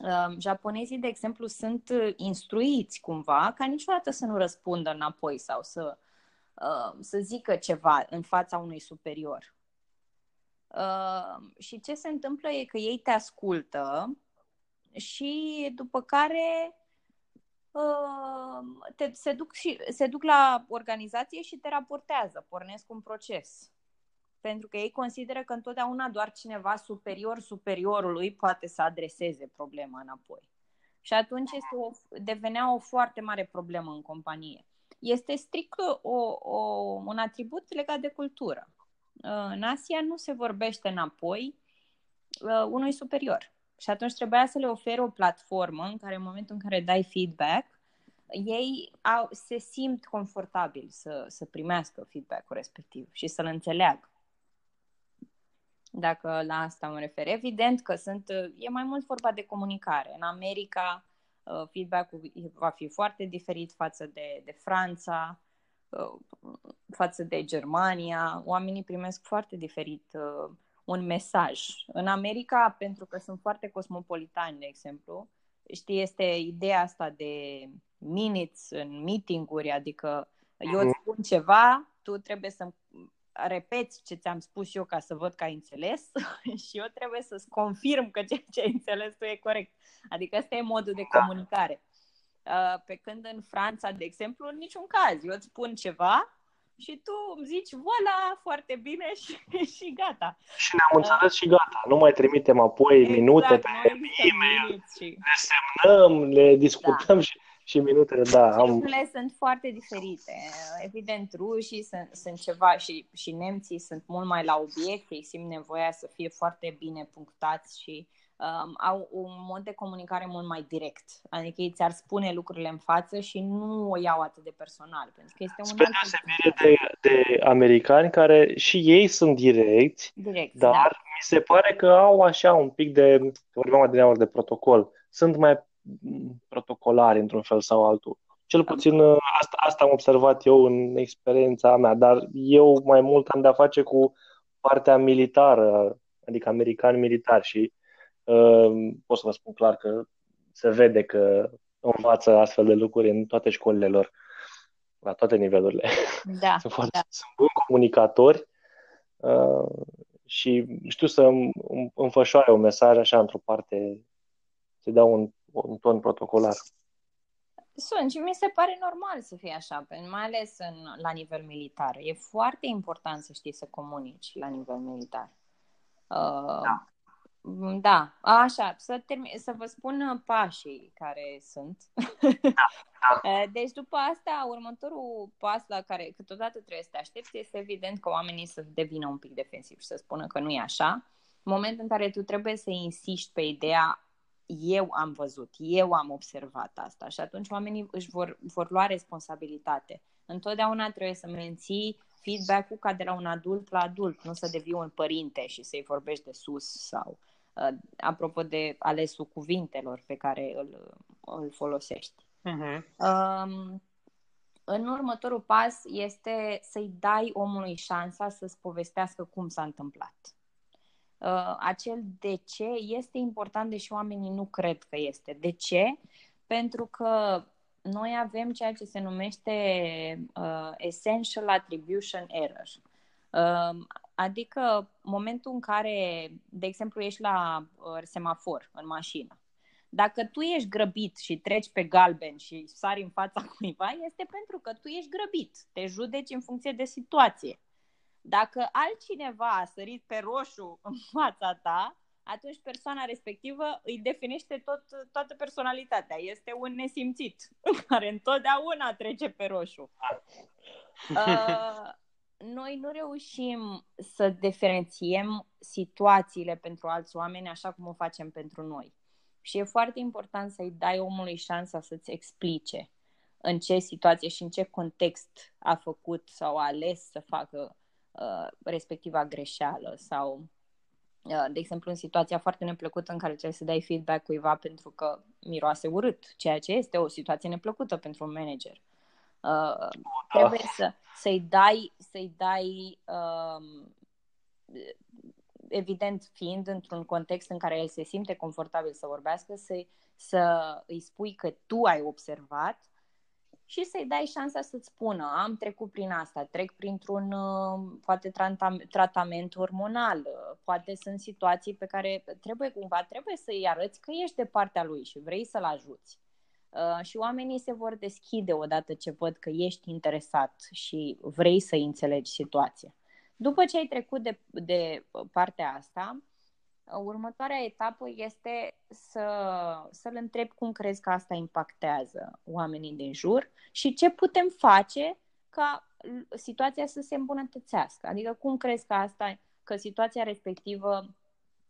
um, japonezii, de exemplu, sunt uh, instruiți cumva ca niciodată să nu răspundă înapoi sau să uh, să zică ceva în fața unui superior. Uh, și ce se întâmplă e că ei te ascultă și după care uh, te, se, duc și, se duc la organizație și te raportează, pornesc un proces. Pentru că ei consideră că întotdeauna doar cineva superior superiorului poate să adreseze problema înapoi. Și atunci este o, devenea o foarte mare problemă în companie. Este strict o, o, un atribut legat de cultură. Uh, în Asia nu se vorbește înapoi uh, unui superior. Și atunci trebuia să le ofere o platformă în care în momentul în care dai feedback, ei au, se simt confortabil să, să primească feedback-ul respectiv și să-l înțeleagă. Dacă la asta mă refer. Evident că sunt, e mai mult vorba de comunicare. În America uh, feedback-ul va fi foarte diferit față de, de Franța, față de Germania. Oamenii primesc foarte diferit un mesaj. În America, pentru că sunt foarte cosmopolitani, de exemplu, știi, este ideea asta de minutes în meeting-uri, adică eu îți mhm. spun ceva, tu trebuie să repeți ce ți-am spus eu ca să văd că ai înțeles [LAUGHS] și eu trebuie să-ți confirm că ceea ce ai înțeles tu e corect. Adică ăsta e modul de da. comunicare. Uh, pe când în Franța, de exemplu, în niciun caz. Eu îți spun ceva și tu îmi zici, voilà, foarte bine [LAUGHS] și, și gata. Și ne-am înțeles uh, și gata. Nu mai trimitem apoi exact, minute pe e-mail. Și... Le semnăm, le discutăm da. și, și minutele, da. Am... Lucrurile sunt foarte diferite. Evident, rușii sunt, sunt ceva și, și nemții sunt mult mai la obiect, ei simt nevoia să fie foarte bine punctați și um, au un mod de comunicare mult mai direct. Adică ei ți-ar spune lucrurile în față și nu o iau atât de personal. Pentru că este un Spre deosebire de, de americani care și ei sunt direcți, direct, dar da. mi se pare că au așa un pic de, vorbeam de de protocol, sunt mai protocolari într-un fel sau altul. Cel puțin asta, asta am observat eu în experiența mea, dar eu mai mult am de-a face cu partea militară, adică americani militari și Ehm, pot să vă spun clar că se vede că învață astfel de lucruri în toate școlile lor, la toate nivelurile. Da, [LAUGHS] sunt, foarte, da. sunt buni comunicatori uh, și știu să înfășoare un mesaj așa într-o parte, să dau un, un ton protocolar. Sunt și mi se pare normal să fie așa, mai ales în, la nivel militar. E foarte important să știi să comunici la nivel militar. Uh, da. Mm, da, așa, să, termin, să vă spun uh, pașii care sunt. Da, da. Eh, [LAUGHS] deci după asta, următorul pas la care câteodată trebuie să te aștepți este evident că oamenii să devină un pic defensivi și să spună că nu e așa. În momentul în care tu trebuie să insiști pe ideea eu am văzut, eu am observat asta și atunci oamenii își vor, vor lua responsabilitate. Întotdeauna trebuie să menții feedback-ul ca de la un adult la adult, nu să devii un părinte și să-i vorbești de sus sau uh, apropo de alesul cuvintelor pe care îl, îl folosești. Uh-huh. Um, în următorul pas este să-i dai omului șansa să-ți povestească cum s-a întâmplat. Uh, acel de ce este important, deși oamenii nu cred că este. De ce? Pentru că noi avem ceea ce se numește uh, Essential Attribution Error. Uh, adică momentul în care, de exemplu, ești la uh, semafor în mașină. Dacă tu ești grăbit și treci pe galben și sari în fața [LAUGHS] cuiva, este pentru că tu ești grăbit. Te judeci în funcție de situație. Dacă altcineva a sărit pe roșu în fața ta, atunci persoana respectivă îi definește tot, toată personalitatea. Este un nesimțit [LAUGHS] care întotdeauna trece pe roșu. [LAUGHS] Uh, noi nu reușim să diferențiem situațiile pentru alți oameni așa cum o facem pentru noi. Și e foarte important să-i dai omului șansa să-ți explice în ce situație și în ce context a făcut sau a ales să facă uh, respectiva greșeală sau Uh, de exemplu, în situația foarte neplăcută în care trebuie să dai feedback cuiva pentru că miroase urât, ceea ce este o situație neplăcută pentru un manager. Uh, trebuie să, să-i dai, să-i dai uh, evident fiind într-un context în care el se simte confortabil să vorbească, să, să îi spui că tu ai observat și să-i dai șansa să-ți spună am trecut prin asta, trec printr-un uh, poate tratament hormonal, uh, poate sunt situații pe care trebuie cumva, trebuie să-i arăți că ești de partea lui și vrei să-l ajuți. Uh, și oamenii se vor deschide odată ce văd că ești interesat și vrei să înțelegi situația. După ce ai trecut de, de partea asta, următoarea etapă este să, să-l întreb cum crezi că asta impactează oamenii din jur și ce putem face ca situația să se îmbunătățească. Adică cum crezi că asta, că situația respectivă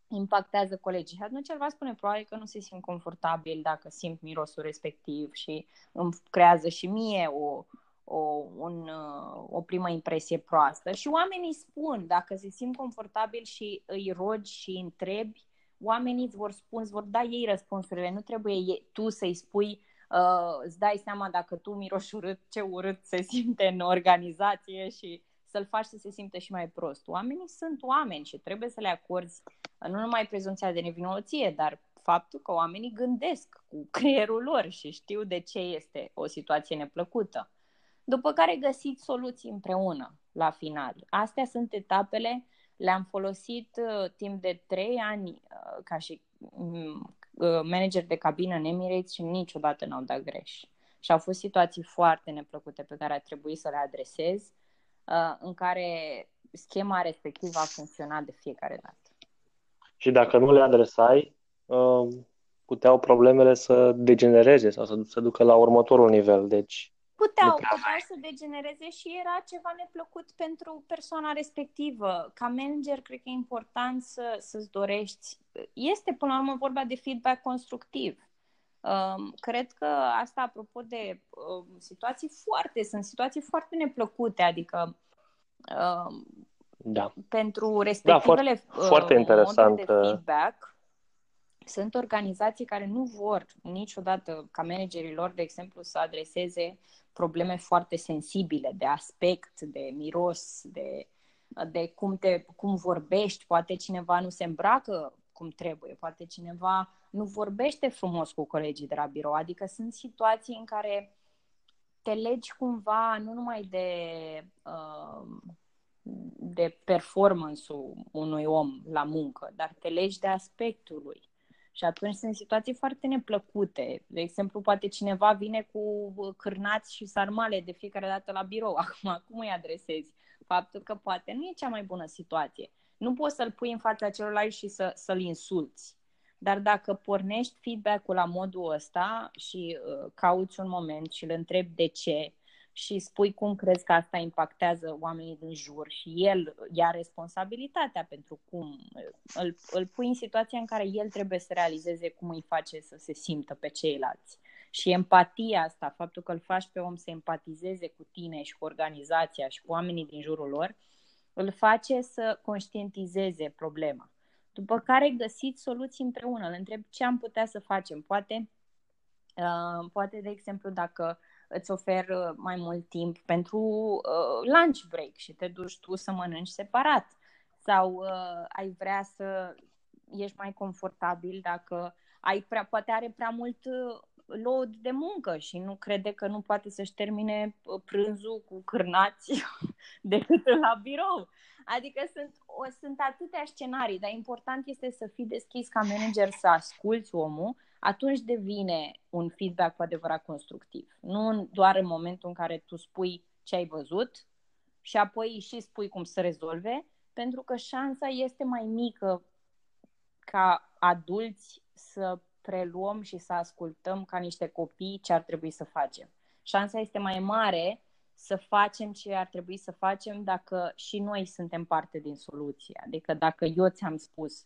impactează colegii. Și atunci el va spune probabil că nu se simt confortabil dacă simt mirosul respectiv și îmi creează și mie o, o, un, uh, o primă impresie proastă. Și oamenii spun, dacă se simt confortabil și îi rogi și îi întrebi, oamenii îți vor spune, îți vor da ei răspunsurile. Nu trebuie tu să-i spui, uh, îți dai seama dacă tu miroși urât, ce urât se simte în organizație și să-l faci să se simtă și mai prost. Oamenii sunt oameni și trebuie să le acorzi nu numai prezumția de nevinovăție, dar faptul că oamenii gândesc cu creierul lor și știu de ce este o situație neplăcută. După care găsiți soluții împreună la final. Astea sunt etapele, le-am folosit uh, timp de trei ani uh, ca și mm, uh, manager de cabină în Emirates și niciodată n-au dat greș. Și au fost situații foarte neplăcute pe care a trebuit să le adresez Uh, în care schema respectivă a funcționat de fiecare dată. Și dacă nu le adresai, uh, puteau problemele să degenereze sau să se ducă la următorul nivel. Deci Puteau, puteau să degenereze și era ceva neplăcut pentru persoana respectivă. Ca manager, cred că e important să, să-ți dorești. Este, până la urmă, vorba de feedback constructiv. Um, cred că asta, apropo de um, situații foarte, sunt situații foarte neplăcute, adică um, da. pentru respectivele da, foarte, foarte interesant. de feedback, sunt organizații care nu vor niciodată ca managerii lor, de exemplu, să adreseze probleme foarte sensibile de aspect, de miros, de, de cum, te, cum vorbești. Poate cineva nu se îmbracă cum trebuie, poate cineva nu vorbește frumos cu colegii de la birou. Adică sunt situații în care te legi cumva nu numai de, uh, de performance-ul unui om la muncă, dar te legi de aspectul lui. Și atunci sunt situații foarte neplăcute. De exemplu, poate cineva vine cu cârnați și sarmale de fiecare dată la birou. [LAUGHS] Acum, cum îi adresezi? Faptul că poate nu e cea mai bună situație. Nu poți să-l pui în fața celorlalți și să, să-l insulți. Dar dacă pornești feedback-ul la modul ăsta și uh, cauți un moment și îl întrebi de ce și spui cum crezi că asta impactează oamenii din jur și el ia responsabilitatea pentru cum îl, îl pui în situația în care el trebuie să realizeze cum îi face să se simtă pe ceilalți. Și empatia asta, faptul că îl faci pe om să empatizeze cu tine și cu organizația și cu oamenii din jurul lor, îl face să conștientizeze problema. După care găsiți soluții împreună. Îl întreb ce am putea să facem. Poate, uh, poate de exemplu, dacă îți ofer uh, mai mult timp pentru uh, lunch break și te duci tu să mănânci separat. Sau uh, ai vrea să ești mai confortabil dacă ai prea, poate are prea mult uh, load de muncă și nu crede că nu poate să-și termine uh, prânzul cu cârnați [LAUGHS] decât la birou. Adică sunt, o, sunt atâtea scenarii, dar important este să fii deschis ca manager să asculți omul, atunci devine un feedback cu adevărat constructiv. Nu doar în momentul în care tu spui ce ai văzut și apoi și spui cum să rezolve, pentru că șansa este mai mică ca adulți să preluăm și să ascultăm ca niște copii ce ar trebui să facem. Șansa este mai mare să facem ce ar trebui să facem dacă și noi suntem parte din soluție. Adică dacă eu ți-am spus,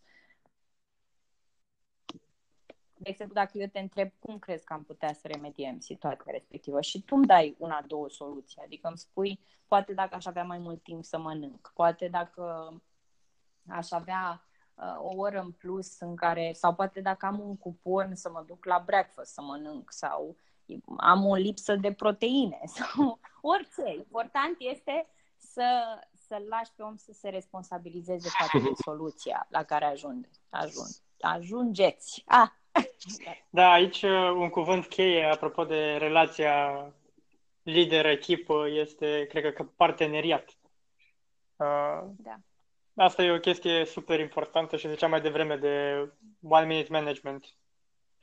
de exemplu, dacă eu te întreb cum crezi că am putea să remediem situația respectivă și tu îmi dai una, două soluții, adică îmi spui, poate dacă aș avea mai mult timp să mănânc, poate dacă aș avea uh, o oră în plus în care, sau poate dacă am un cupon să mă duc la breakfast să mănânc sau am o lipsă de proteine [LAUGHS] sau orice. Important este să, să lași pe om să se responsabilizeze față de soluția la care ajunge. Ajung, ajungeți. Ah. Da, aici uh, un cuvânt cheie apropo de relația lider, echipă, este, cred că, parteneriat. Uh, da. Asta e o chestie super importantă și ziceam mai devreme de One Minute Management.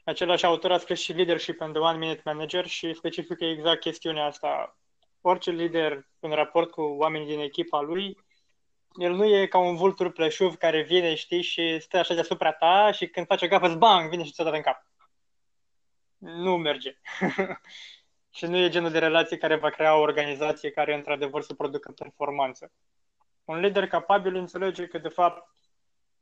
Același autor a scris și Leadership and the One Minute Manager și specifică exact chestiunea asta. Orice lider în raport cu oamenii din echipa lui, el nu e ca un vultur pleșuv care vine, știi, și stă așa deasupra ta și când face o gafă, bang, vine și ți-o dat în cap. Nu merge. [LAUGHS] și nu e genul de relație care va crea o organizație care într-adevăr să producă performanță. Un lider capabil înțelege că, de fapt,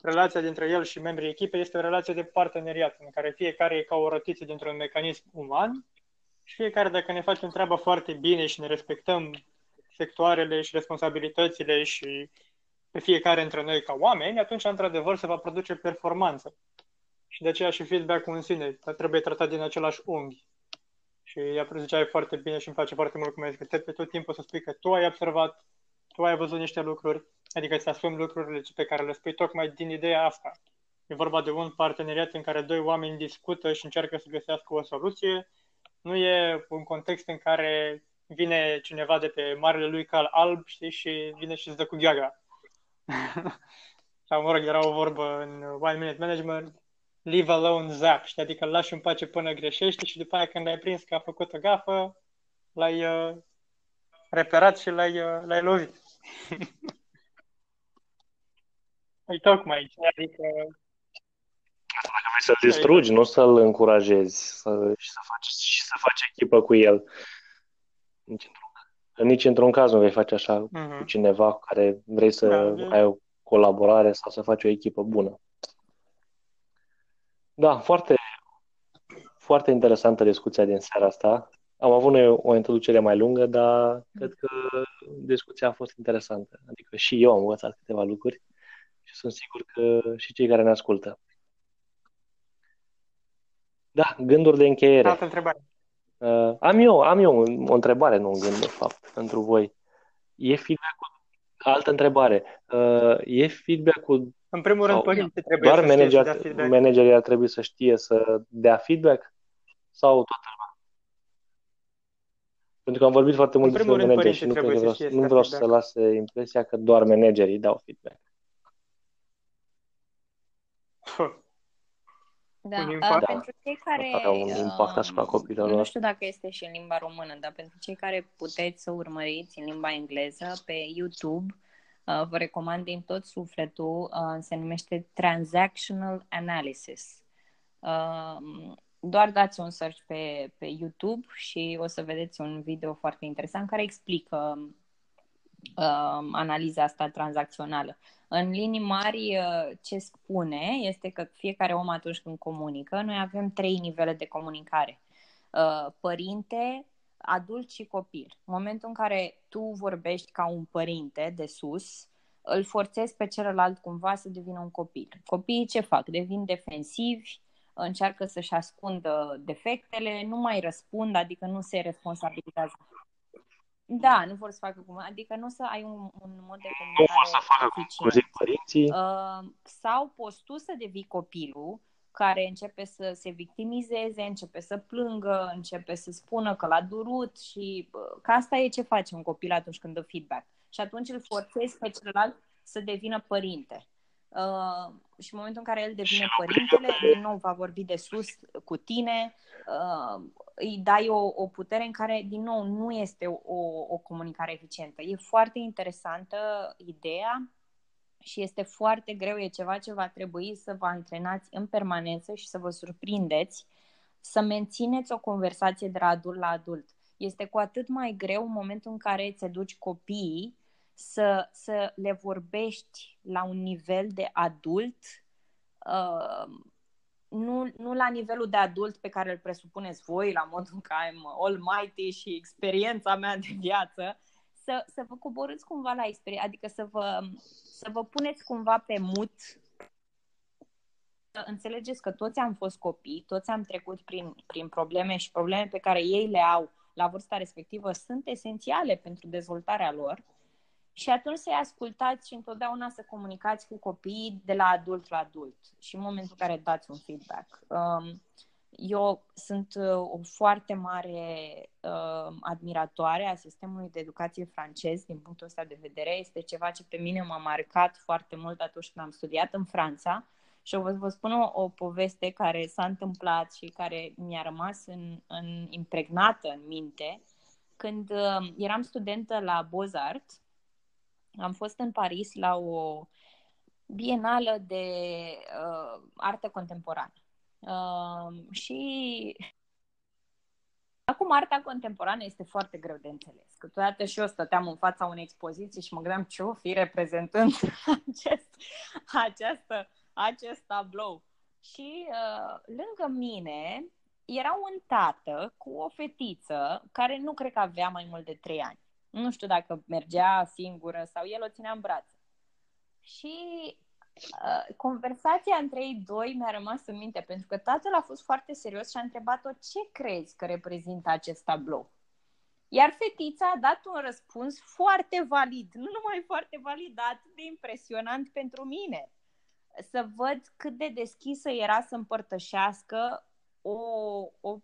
relația dintre el și membrii echipei este o relație de parteneriat, în care fiecare e ca o rotiță dintr-un mecanism uman și fiecare, dacă ne facem treaba foarte bine și ne respectăm sectoarele și responsabilitățile și pe fiecare dintre noi ca oameni, atunci, într-adevăr, se va produce performanță. Și de aceea și feedback-ul în sine trebuie tratat din același unghi. Și ea ziceai foarte bine și îmi place foarte mult cum ai zis, că pe tot timpul să spui că tu ai observat, tu ai văzut niște lucruri, adică să asumi lucrurile pe care le spui tocmai din ideea asta. E vorba de un parteneriat în care doi oameni discută și încearcă să găsească o soluție. Nu e un context în care vine cineva de pe marele lui cal alb știi, și vine și îți dă cu gheaga. [LAUGHS] Sau, mă rog, era o vorbă în One Minute Management, leave alone zap, știi? adică îl lași în pace până greșești și după aia când ai prins că a făcut o gafă, l-ai uh, reperat și l-ai, uh, l-ai lovit. [LAUGHS] Păi tocmai, adică... Dacă vrei să-l distrugi, nu să-l încurajezi să, și, să faci, și să faci echipă cu el. Nici într-un, nici într-un caz nu vei face așa uh-huh. cu mhm. cineva cu care vrei să da, ai o colaborare sau să faci o echipă bună. Da, foarte, foarte interesantă discuția din seara asta. Am avut noi o introducere mai lungă, dar cred că discuția a fost interesantă. Adică și eu am învățat câteva lucruri și sunt sigur că și cei care ne ascultă. Da, gânduri de încheiere. Altă întrebare. Uh, am eu, am eu o întrebare, nu un gând, de fapt, pentru voi. E feedback-ul... Altă întrebare. Uh, e feedback-ul... În primul rând, părinții trebuie doar să manager, să dea feedback. managerii ar trebui să știe să dea feedback? Sau toată lumea? Pentru că am vorbit foarte mult despre manager și nu, că vreau, nu vreau să lase impresia că doar managerii dau feedback. [LAUGHS] Da, un impact, pentru cei care... un impact asupra copilului. Nu știu dacă este și în limba română, dar pentru cei care puteți să urmăriți în limba engleză pe YouTube, uh, vă recomand din tot sufletul, uh, se numește Transactional Analysis. Uh, doar dați un search pe, pe YouTube și o să vedeți un video foarte interesant care explică uh, analiza asta tranzacțională. În linii mari, uh, ce spune este că fiecare om atunci când comunică, noi avem trei nivele de comunicare. Uh, părinte, adult și copil. În momentul în care tu vorbești ca un părinte de sus, îl forțezi pe celălalt cumva să devină un copil. Copiii ce fac? Devin defensivi, încearcă să-și ascundă defectele, nu mai răspund, adică nu se responsabilizează. Da, nu vor să facă cum, adică nu să ai un, un mod de comunicare Nu vor să facă cum zic părinții. Uh, sau poți tu să devii copilul care începe să se victimizeze, începe să plângă, începe să spună că l-a durut și uh, că asta e ce face un copil atunci când dă feedback. Și atunci îl forțezi pe celălalt să devină părinte. Uh, și în momentul în care el devine părintele, din nou va vorbi de sus cu tine, uh, îi dai o, o putere în care, din nou, nu este o, o comunicare eficientă. E foarte interesantă ideea și este foarte greu, e ceva ce va trebui să vă antrenați în permanență și să vă surprindeți să mențineți o conversație de la adult la adult. Este cu atât mai greu în momentul în care îți duci copiii să, să le vorbești la un nivel de adult, uh, nu, nu la nivelul de adult pe care îl presupuneți voi, la modul că am almighty și experiența mea de viață, să, să vă coborâți cumva la experiență, adică să vă, să vă puneți cumva pe mut. Să înțelegeți că toți am fost copii, toți am trecut prin, prin probleme și probleme pe care ei le au la vârsta respectivă sunt esențiale pentru dezvoltarea lor și atunci să-i ascultați și întotdeauna să comunicați cu copiii de la adult la adult și în momentul în care dați un feedback. Um, eu sunt uh, o foarte mare uh, admiratoare a sistemului de educație francez din punctul ăsta de vedere. Este ceva ce pe mine m-a marcat foarte mult atunci când am studiat în Franța. Și o vă, vă spun o, o poveste care s-a întâmplat și care mi-a rămas în, în, impregnată în minte. Când uh, eram studentă la Beaux-Arts, am fost în Paris la o bienală de uh, artă contemporană. Uh, și acum arta contemporană este foarte greu de înțeles. Câteodată și eu stăteam în fața unei expoziții și mă gândeam ce o fi reprezentând [LAUGHS] acest, această, acest tablou. Și uh, lângă mine era un tată cu o fetiță care nu cred că avea mai mult de trei ani. Nu știu dacă mergea singură sau el o ținea în brațe. Și uh, conversația între ei doi mi-a rămas în minte, pentru că tatăl a fost foarte serios și a întrebat-o ce crezi că reprezintă acest tablou. Iar fetița a dat un răspuns foarte valid, nu numai foarte valid, dar atât de impresionant pentru mine. Să văd cât de deschisă era să împărtășească o, o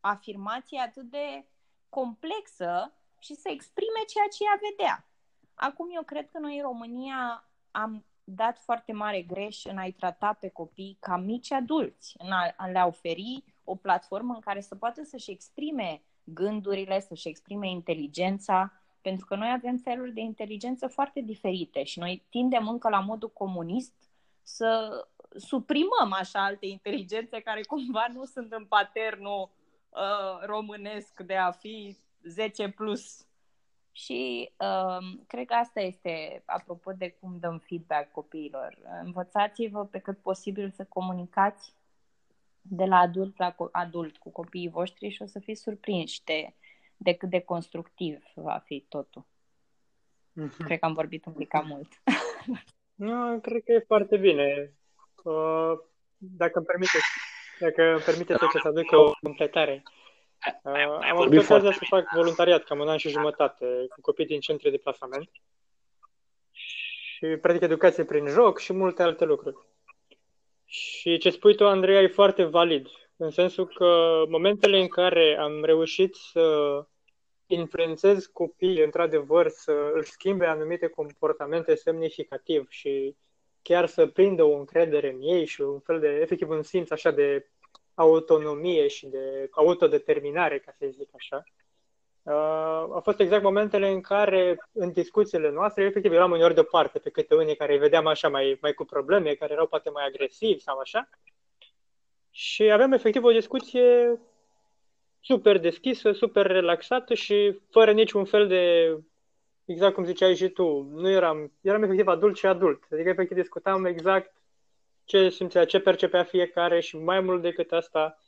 afirmație atât de complexă și să exprime ceea ce ea vedea. Acum eu cred că noi în România am dat foarte mare greș în a-i trata pe copii ca mici adulți, în a, a le oferi o platformă în care să poată să-și exprime gândurile, să-și exprime inteligența, pentru că noi avem feluri de inteligență foarte diferite și noi tindem încă la modul comunist să suprimăm așa alte inteligențe care cumva nu sunt în paternul uh, românesc de a fi 10 plus. Și uh, cred că asta este, apropo de cum dăm feedback copiilor. Învățați-vă pe cât posibil să comunicați de la adult la adult cu copiii voștri și o să fiți surprinși de, de cât de constructiv va fi totul. Mm-hmm. Cred că am vorbit un pic cam mult. nu, [LAUGHS] cred că e foarte bine. Uh, dacă îmi permite, dacă îmi permite tot să aduc o completare. Uh, am avut ocazia să fac voluntariat cam un an și jumătate cu copii din centre de plasament și practic educație prin joc și multe alte lucruri. Și ce spui tu, Andreea, e foarte valid, în sensul că momentele în care am reușit să influențez copiii, într-adevăr, să își schimbe anumite comportamente semnificativ și chiar să prindă o încredere în ei și un fel de, efectiv, un simț așa de autonomie și de autodeterminare, ca să zic așa, uh, au fost exact momentele în care, în discuțiile noastre, efectiv eram uneori deoparte pe câte unii care îi vedeam așa mai, mai cu probleme, care erau poate mai agresivi sau așa. Și aveam efectiv o discuție super deschisă, super relaxată și fără niciun fel de, exact cum ziceai și tu, nu eram, eram efectiv adult și adult. Adică efectiv discutam exact ce simțea, ce percepea fiecare și mai mult decât asta,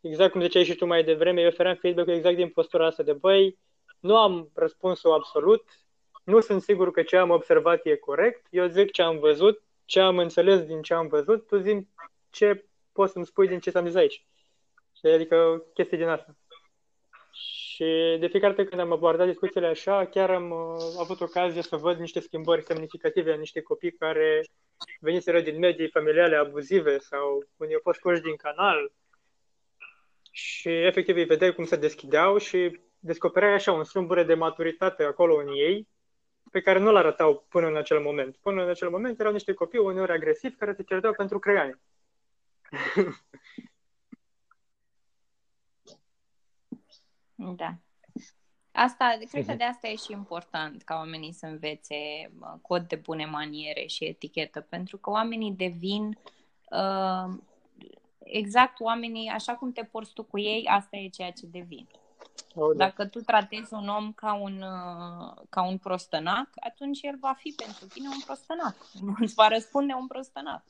exact cum ziceai și tu mai devreme, eu ofeream feedback exact din postura asta de băi, nu am răspunsul absolut, nu sunt sigur că ce am observat e corect, eu zic ce am văzut, ce am înțeles din ce am văzut, tu zi ce poți să-mi spui din ce s-am zis aici. Adică chestii din asta. Și de fiecare dată când am abordat discuțiile așa, chiar am uh, avut ocazia să văd niște schimbări semnificative a niște copii care veniseră din medii familiale abuzive sau unii au fost coși din canal și efectiv îi vedeai cum se deschideau și descopereai așa un slumbure de maturitate acolo în ei pe care nu-l arătau până în acel moment. Până în acel moment erau niște copii uneori agresivi care se certau pentru creioane. [LAUGHS] Da. Asta, cred că mhm. de asta e și important ca oamenii să învețe cod de bune maniere și etichetă, pentru că oamenii devin uh, exact oamenii, așa cum te porți tu cu ei, asta e ceea ce devin. Oh, da. Dacă tu tratezi un om ca un, uh, ca un prostănac, atunci el va fi pentru tine un prostănac. [LAUGHS] Îți va răspunde un prostănac.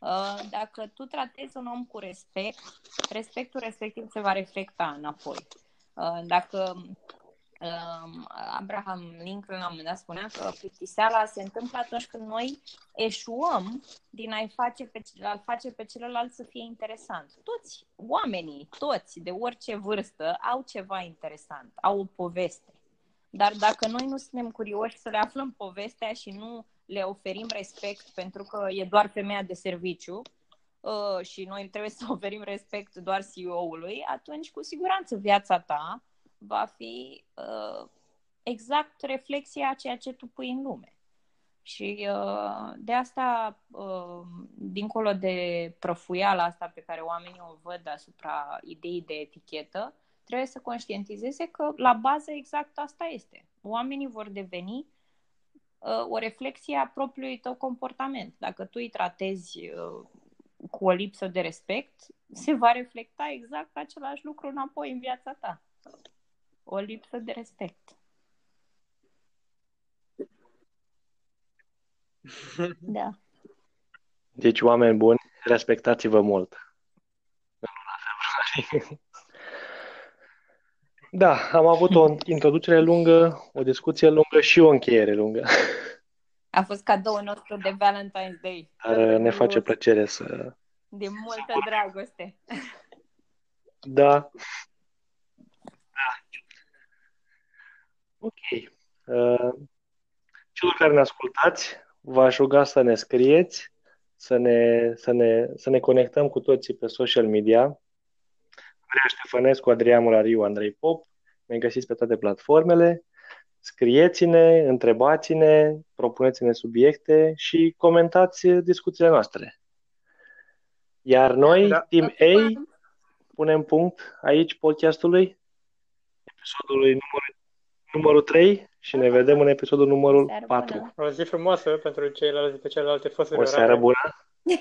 Uh, dacă tu tratezi un om cu respect, respectul respectiv se va reflecta înapoi. Uh, dacă um, Abraham Lincoln la un moment dat spunea că plictiseala se întâmplă atunci când noi eșuăm din a-i face pe, a face pe celălalt să fie interesant. Toți oamenii, toți, de orice vârstă, au ceva interesant, au o poveste. Dar dacă noi nu suntem curioși să le aflăm povestea și nu le oferim respect pentru că e doar femeia de serviciu, uh, și noi trebuie să [LAUGHS] oferim respect doar CEO-ului, atunci cu siguranță viața ta va fi uh, exact reflexia a ceea ce tu pui în lume. Și uh, de asta, uh, dincolo de prăfuiala asta pe care oamenii o văd asupra ideii de etichetă, trebuie să conștientizeze că la bază exact asta este. Oamenii vor deveni uh, o reflexie a propriului tău comportament. Dacă tu îi tratezi uh, cu o lipsă de respect, se va reflecta exact același lucru înapoi în viața ta. O lipsă de respect. [LAUGHS] Da. Deci, oameni buni, respectați-vă mult. [LAUGHS] Da, am avut o introducere lungă, o discuție lungă și o încheiere lungă. [LAUGHS] A fost cadoul nostru de Valentine's Day. Dar ne face plăcere să... De multă dragoste. [LAUGHS] Da. Ok. Uh, celor care ne ascultați, v-aș ruga să ne scrieți, să ne, să ne, să ne conectăm cu toții pe social media. Andreea Ștefănescu, Adrian Murariu, Andrei Pop. Ne găsiți pe toate platformele. Scrieți-ne, întrebați-ne, propuneți-ne subiecte și comentați discuțiile noastre. Iar noi, da. Team A, punem punct aici podcastului, episodului numărul, numărul 3 și ne vedem în episodul numărul seară 4. Bună. O zi frumoasă pentru ceilalți pe celelalte fosturi O seară bună! [LAUGHS]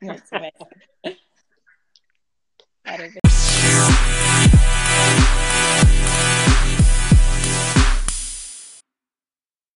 Mulțumesc! [LAUGHS]